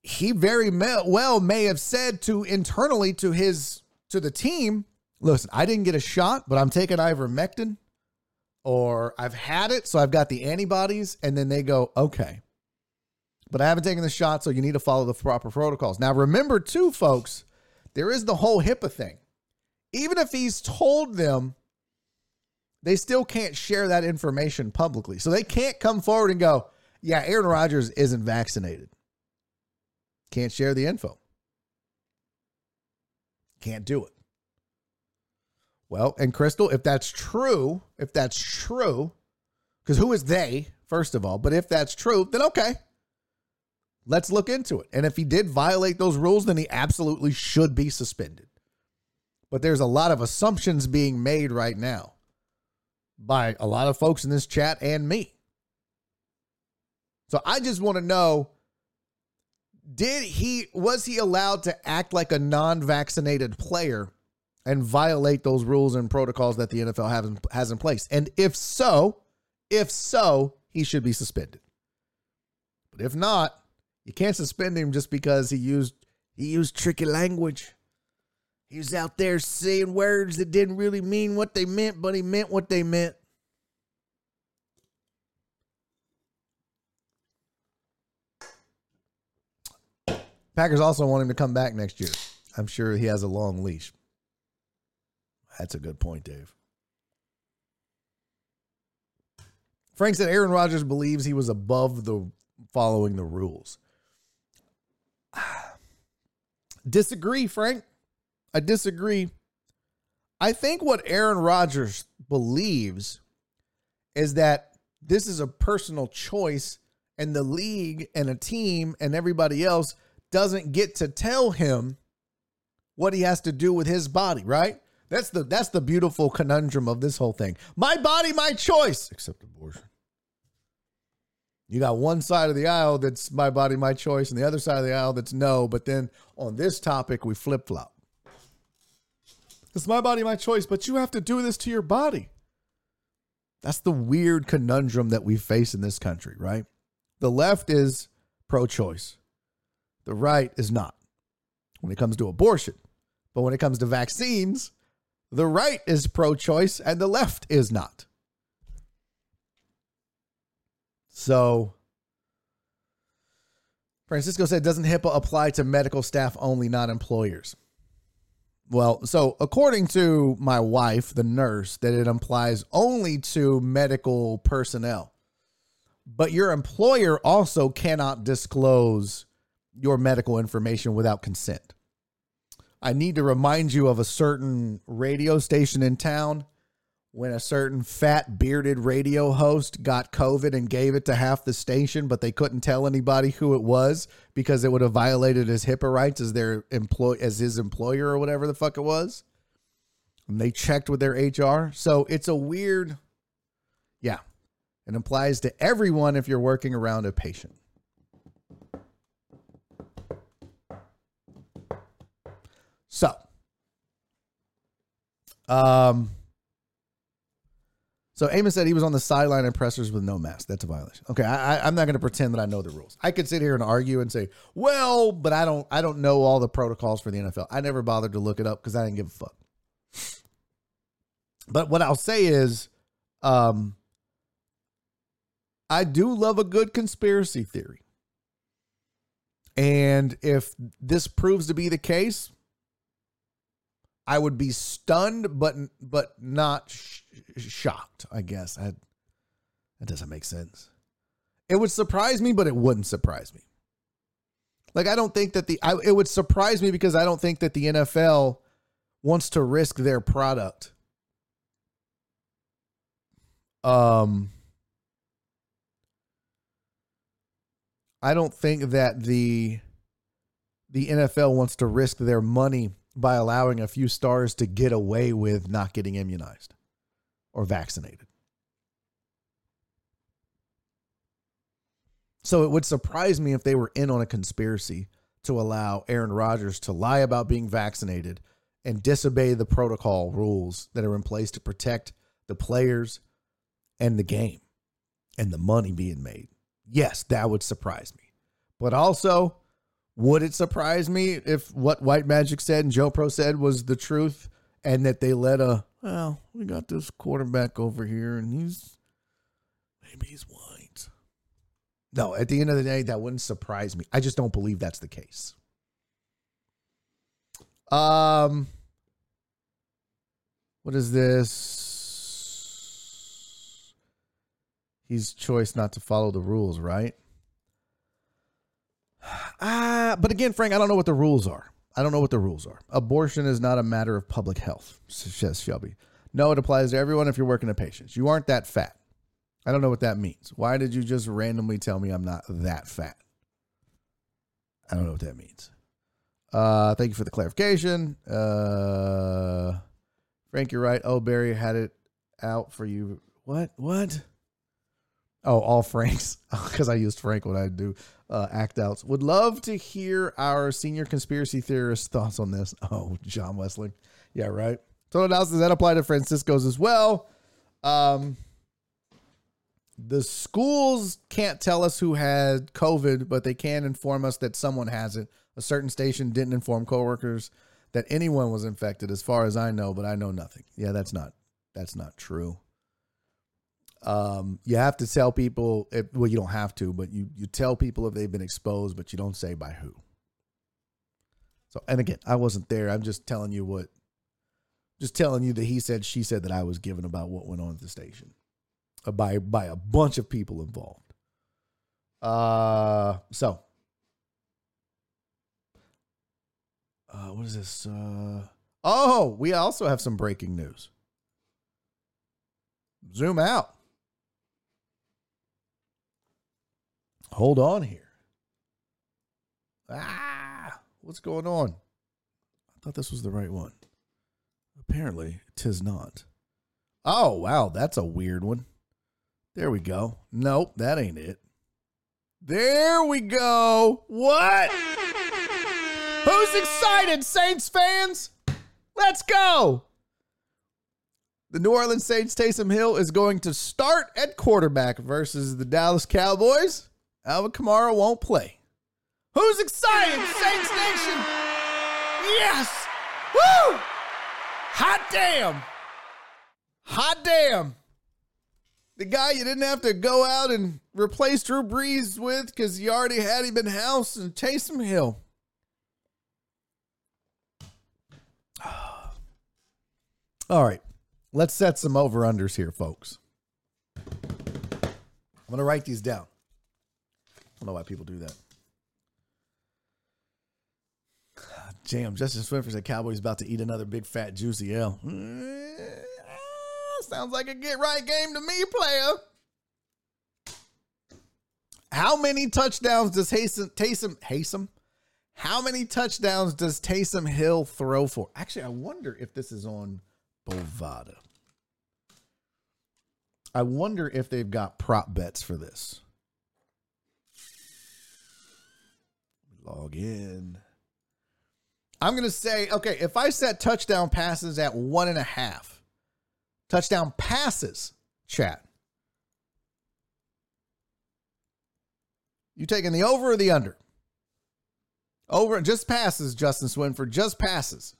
Speaker 1: he very well may have said to internally to his to the team, listen, I didn't get a shot, but I'm taking ivermectin or I've had it, so I've got the antibodies, and then they go, okay. But I haven't taken the shot, so you need to follow the proper protocols. Now, remember, too, folks, there is the whole HIPAA thing. Even if he's told them, they still can't share that information publicly. So they can't come forward and go, yeah, Aaron Rodgers isn't vaccinated. Can't share the info. Can't do it. Well, and Crystal, if that's true, if that's true, because who is they, first of all, but if that's true, then okay. Let's look into it. And if he did violate those rules, then he absolutely should be suspended. But there's a lot of assumptions being made right now by a lot of folks in this chat and me. So I just want to know did he was he allowed to act like a non-vaccinated player and violate those rules and protocols that the NFL has, has in place? And if so, if so, he should be suspended. But if not, you can't suspend him just because he used he used tricky language. He was out there saying words that didn't really mean what they meant, but he meant what they meant. Packers also want him to come back next year. I'm sure he has a long leash. That's a good point, Dave. Frank said Aaron Rodgers believes he was above the following the rules. Disagree, Frank. I disagree. I think what Aaron Rodgers believes is that this is a personal choice and the league and a team and everybody else doesn't get to tell him what he has to do with his body, right? That's the that's the beautiful conundrum of this whole thing. My body, my choice, except abortion. You got one side of the aisle that's my body, my choice, and the other side of the aisle that's no. But then on this topic, we flip flop. It's my body, my choice, but you have to do this to your body. That's the weird conundrum that we face in this country, right? The left is pro choice, the right is not when it comes to abortion. But when it comes to vaccines, the right is pro choice and the left is not. So, Francisco said, doesn't HIPAA apply to medical staff only, not employers? Well, so according to my wife, the nurse, that it applies only to medical personnel. But your employer also cannot disclose your medical information without consent. I need to remind you of a certain radio station in town when a certain fat bearded radio host got COVID and gave it to half the station, but they couldn't tell anybody who it was because it would have violated his HIPAA rights as their employ as his employer or whatever the fuck it was. And they checked with their HR. So it's a weird, yeah. It applies to everyone if you're working around a patient. So, um, so Amos said he was on the sideline and pressers with no mask. That's a violation. Okay, I, am not going to pretend that I know the rules. I could sit here and argue and say, well, but I don't. I don't know all the protocols for the NFL. I never bothered to look it up because I didn't give a fuck. But what I'll say is, um, I do love a good conspiracy theory. And if this proves to be the case, I would be stunned, but but not sh- shocked. I guess I That doesn't make sense. It would surprise me, but it wouldn't surprise me. Like I don't think that the I, it would surprise me because I don't think that the NFL wants to risk their product. Um I don't think that the the NFL wants to risk their money by allowing a few stars to get away with not getting immunized or vaccinated. So it would surprise me if they were in on a conspiracy to allow Aaron Rodgers to lie about being vaccinated and disobey the protocol rules that are in place to protect the players and the game and the money being made. Yes, that would surprise me. But also, would it surprise me if what White Magic said and Joe Pro said was the truth and that they let a, well, we got this quarterback over here and he's, maybe he's white. No, at the end of the day, that wouldn't surprise me. I just don't believe that's the case. Um, what is this? He's choice not to follow the rules, right? Ah, but again, Frank, I don't know what the rules are. I don't know what the rules are. Abortion is not a matter of public health, says Shelby. No, it applies to everyone if you're working at patients. You aren't that fat. I don't know what that means. Why did you just randomly tell me I'm not that fat? I don't know what that means. Uh, thank you for the clarification. Uh, Frank, you're right. Oh, Barry had it out for you. What? What? Oh, all Franks, because I used Frank when I do uh, act outs. Would love to hear our senior conspiracy theorist thoughts on this. Oh, John Wesley. Yeah, right. Total analysis that apply to Francisco's as well. Um, the schools can't tell us who had COVID, but they can inform us that someone has it. A certain station didn't inform coworkers that anyone was infected, as far as I know, but I know nothing. Yeah, that's not that's not true. Um, you have to tell people. If, well, you don't have to, but you you tell people if they've been exposed, but you don't say by who. So, and again, I wasn't there. I'm just telling you what, just telling you that he said, she said that I was given about what went on at the station by by a bunch of people involved. Uh, so uh, what is this? Uh, oh, we also have some breaking news. Zoom out. Hold on here. Ah, what's going on? I thought this was the right one. Apparently, tis not. Oh, wow, that's a weird one. There we go. Nope, that ain't it. There we go. What? Who's excited, Saints fans? Let's go. The New Orleans Saints Taysom Hill is going to start at quarterback versus the Dallas Cowboys. Alvin Kamara won't play. Who's excited, Saints Nation? Yes! Woo! Hot damn! Hot damn! the guy you didn't have to go out and replace Drew Brees with because you already had him in house and Taysom Hill. All right, let's set some over unders here, folks. I'm going to write these down. Don't know why people do that. Jam, Justin Swinford said Cowboys about to eat another big fat juicy L. Mm, sounds like a get right game to me, player. How many touchdowns does Taysom Taysom Taysom? How many touchdowns does Taysom Hill throw for? Actually, I wonder if this is on Bovada. I wonder if they've got prop bets for this. Log in. I'm going to say, okay, if I set touchdown passes at one and a half, touchdown passes, chat. You taking the over or the under? Over just passes, Justin Swinford. Just passes.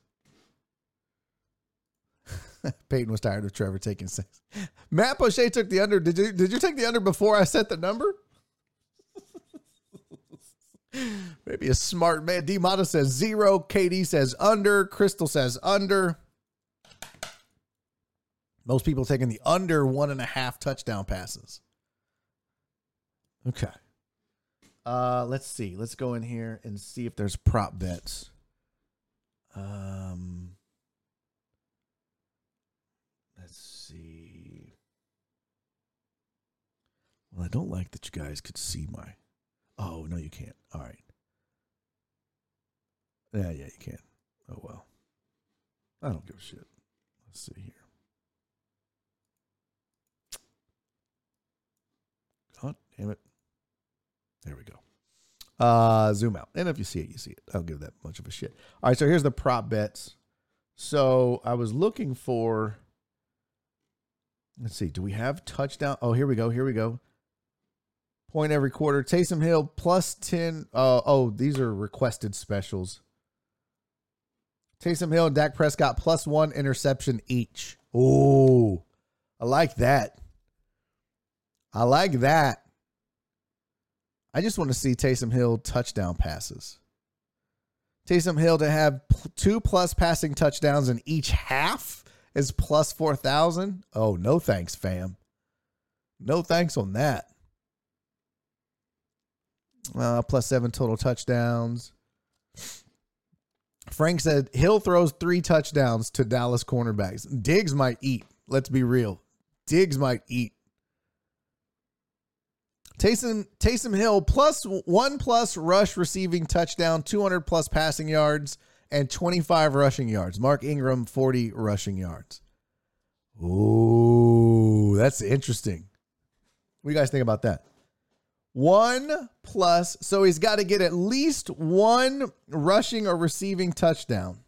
Speaker 1: Peyton was tired of Trevor taking six. Matt Poche took the under. Did you did you take the under before I set the number? Maybe a smart man. D Mata says zero. KD says under. Crystal says under. Most people taking the under one and a half touchdown passes. Okay. Uh, let's see. Let's go in here and see if there's prop bets. Um, let's see. Well, I don't like that you guys could see my. Oh no, you can't. All right. Yeah, yeah, you can. Oh well. I don't give a shit. Let's see here. God damn it. There we go. Uh, zoom out. And if you see it, you see it. I don't give that much of a shit. All right, so here's the prop bets. So I was looking for. Let's see. Do we have touchdown? Oh, here we go. Here we go. Point every quarter. Taysom Hill plus 10. Uh, oh, these are requested specials. Taysom Hill and Dak Prescott plus one interception each. Oh, I like that. I like that. I just want to see Taysom Hill touchdown passes. Taysom Hill to have two plus passing touchdowns in each half is plus 4,000. Oh, no thanks, fam. No thanks on that. Uh, plus seven total touchdowns. Frank said Hill throws three touchdowns to Dallas cornerbacks. Diggs might eat. Let's be real. Diggs might eat. Taysom, Taysom Hill plus one plus rush receiving touchdown, 200 plus passing yards, and 25 rushing yards. Mark Ingram, 40 rushing yards. Ooh, that's interesting. What do you guys think about that? One plus, so he's got to get at least one rushing or receiving touchdown.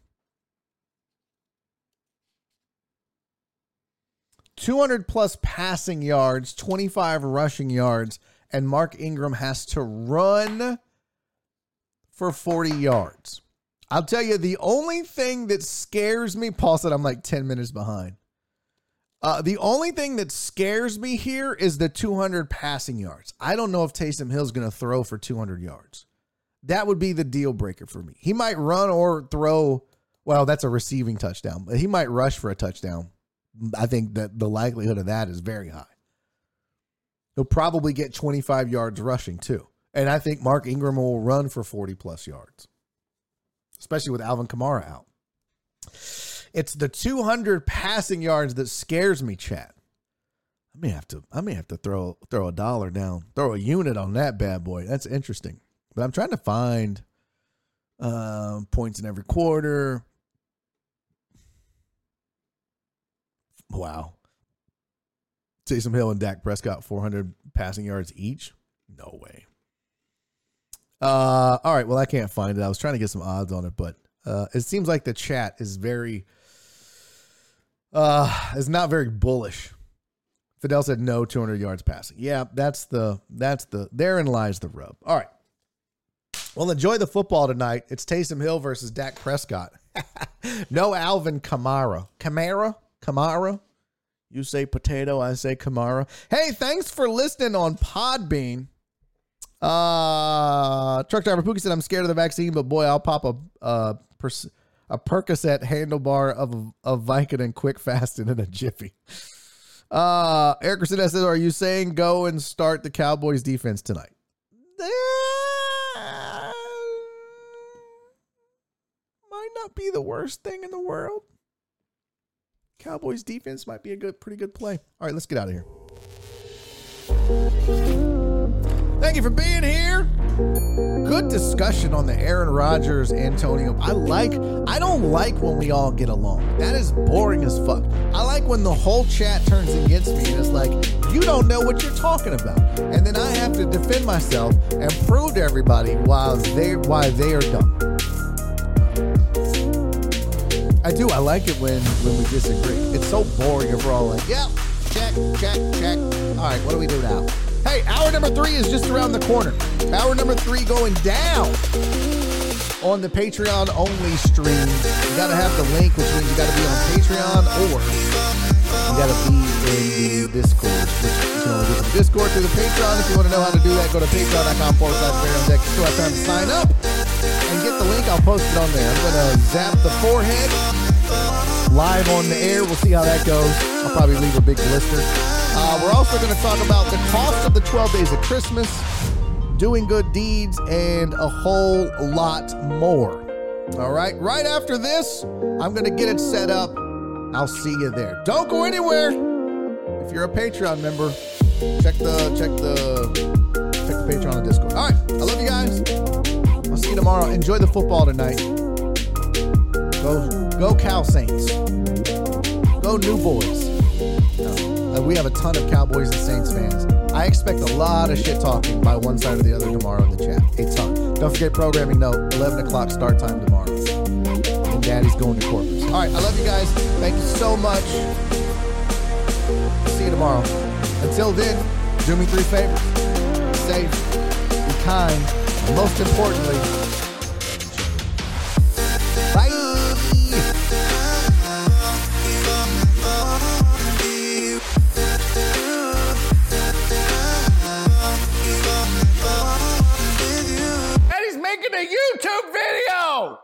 Speaker 1: 200 plus passing yards, 25 rushing yards, and Mark Ingram has to run for 40 yards. I'll tell you, the only thing that scares me, Paul said I'm like 10 minutes behind. Uh, the only thing that scares me here is the 200 passing yards. I don't know if Taysom Hill's going to throw for 200 yards. That would be the deal breaker for me. He might run or throw. Well, that's a receiving touchdown, but he might rush for a touchdown. I think that the likelihood of that is very high. He'll probably get 25 yards rushing too. And I think Mark Ingram will run for 40 plus yards, especially with Alvin Kamara out. It's the 200 passing yards that scares me, chat. I may have to I may have to throw throw a dollar down, throw a unit on that bad boy. That's interesting. But I'm trying to find um, points in every quarter. Wow. Taysom Hill and Dak Prescott 400 passing yards each? No way. Uh, all right. Well, I can't find it. I was trying to get some odds on it, but uh, it seems like the chat is very, uh, is not very bullish. Fidel said no 200 yards passing. Yeah, that's the, that's the, therein lies the rub. All right. Well, enjoy the football tonight. It's Taysom Hill versus Dak Prescott. no Alvin Kamara. Kamara? Kamara? You say potato, I say Kamara. Hey, thanks for listening on Podbean. Uh, truck driver Pookie said, "I'm scared of the vaccine, but boy, I'll pop a uh, a Percocet handlebar of of Vicodin quick fast and in a jiffy." Uh, Eric Rosetta says, "Are you saying go and start the Cowboys defense tonight?" Might not be the worst thing in the world. Cowboys defense might be a good, pretty good play. All right, let's get out of here. Thank you for being here. Good discussion on the Aaron Rodgers, Antonio. I like, I don't like when we all get along. That is boring as fuck. I like when the whole chat turns against me and it's like, you don't know what you're talking about. And then I have to defend myself and prove to everybody why they why they are dumb. I do. I like it when when we disagree. It's so boring if we're all like, yeah, check, check, check. All right, what do we do now? Hey, hour number three is just around the corner. Hour number three going down on the Patreon only stream. You got to have the link, which means you got to be on Patreon or you got to be in the Discord. Which you can only the Discord through the Patreon. If you want to know how to do that, go to patreon.com forward slash Barry on Deck. Still have time to sign up and get the link. I'll post it on there. I'm going to zap the forehead live on the air. We'll see how that goes. I'll probably leave a big blister. Uh, we're also going to talk about the cost of the 12 days of Christmas, doing good deeds, and a whole lot more. All right, right after this, I'm going to get it set up. I'll see you there. Don't go anywhere. If you're a Patreon member, check the check the check the Patreon and Discord. All right, I love you guys. I'll see you tomorrow. Enjoy the football tonight. Go go Cal Saints. Go New Boys. Uh, we have a ton of Cowboys and Saints fans. I expect a lot of shit talking by one side or the other tomorrow in the chat. A ton. Don't forget programming note, 11 o'clock start time tomorrow. And Daddy's going to Corpus. All right, I love you guys. Thank you so much. See you tomorrow. Until then, do me three favors. Be safe, be kind, and most importantly,
Speaker 3: YouTube video!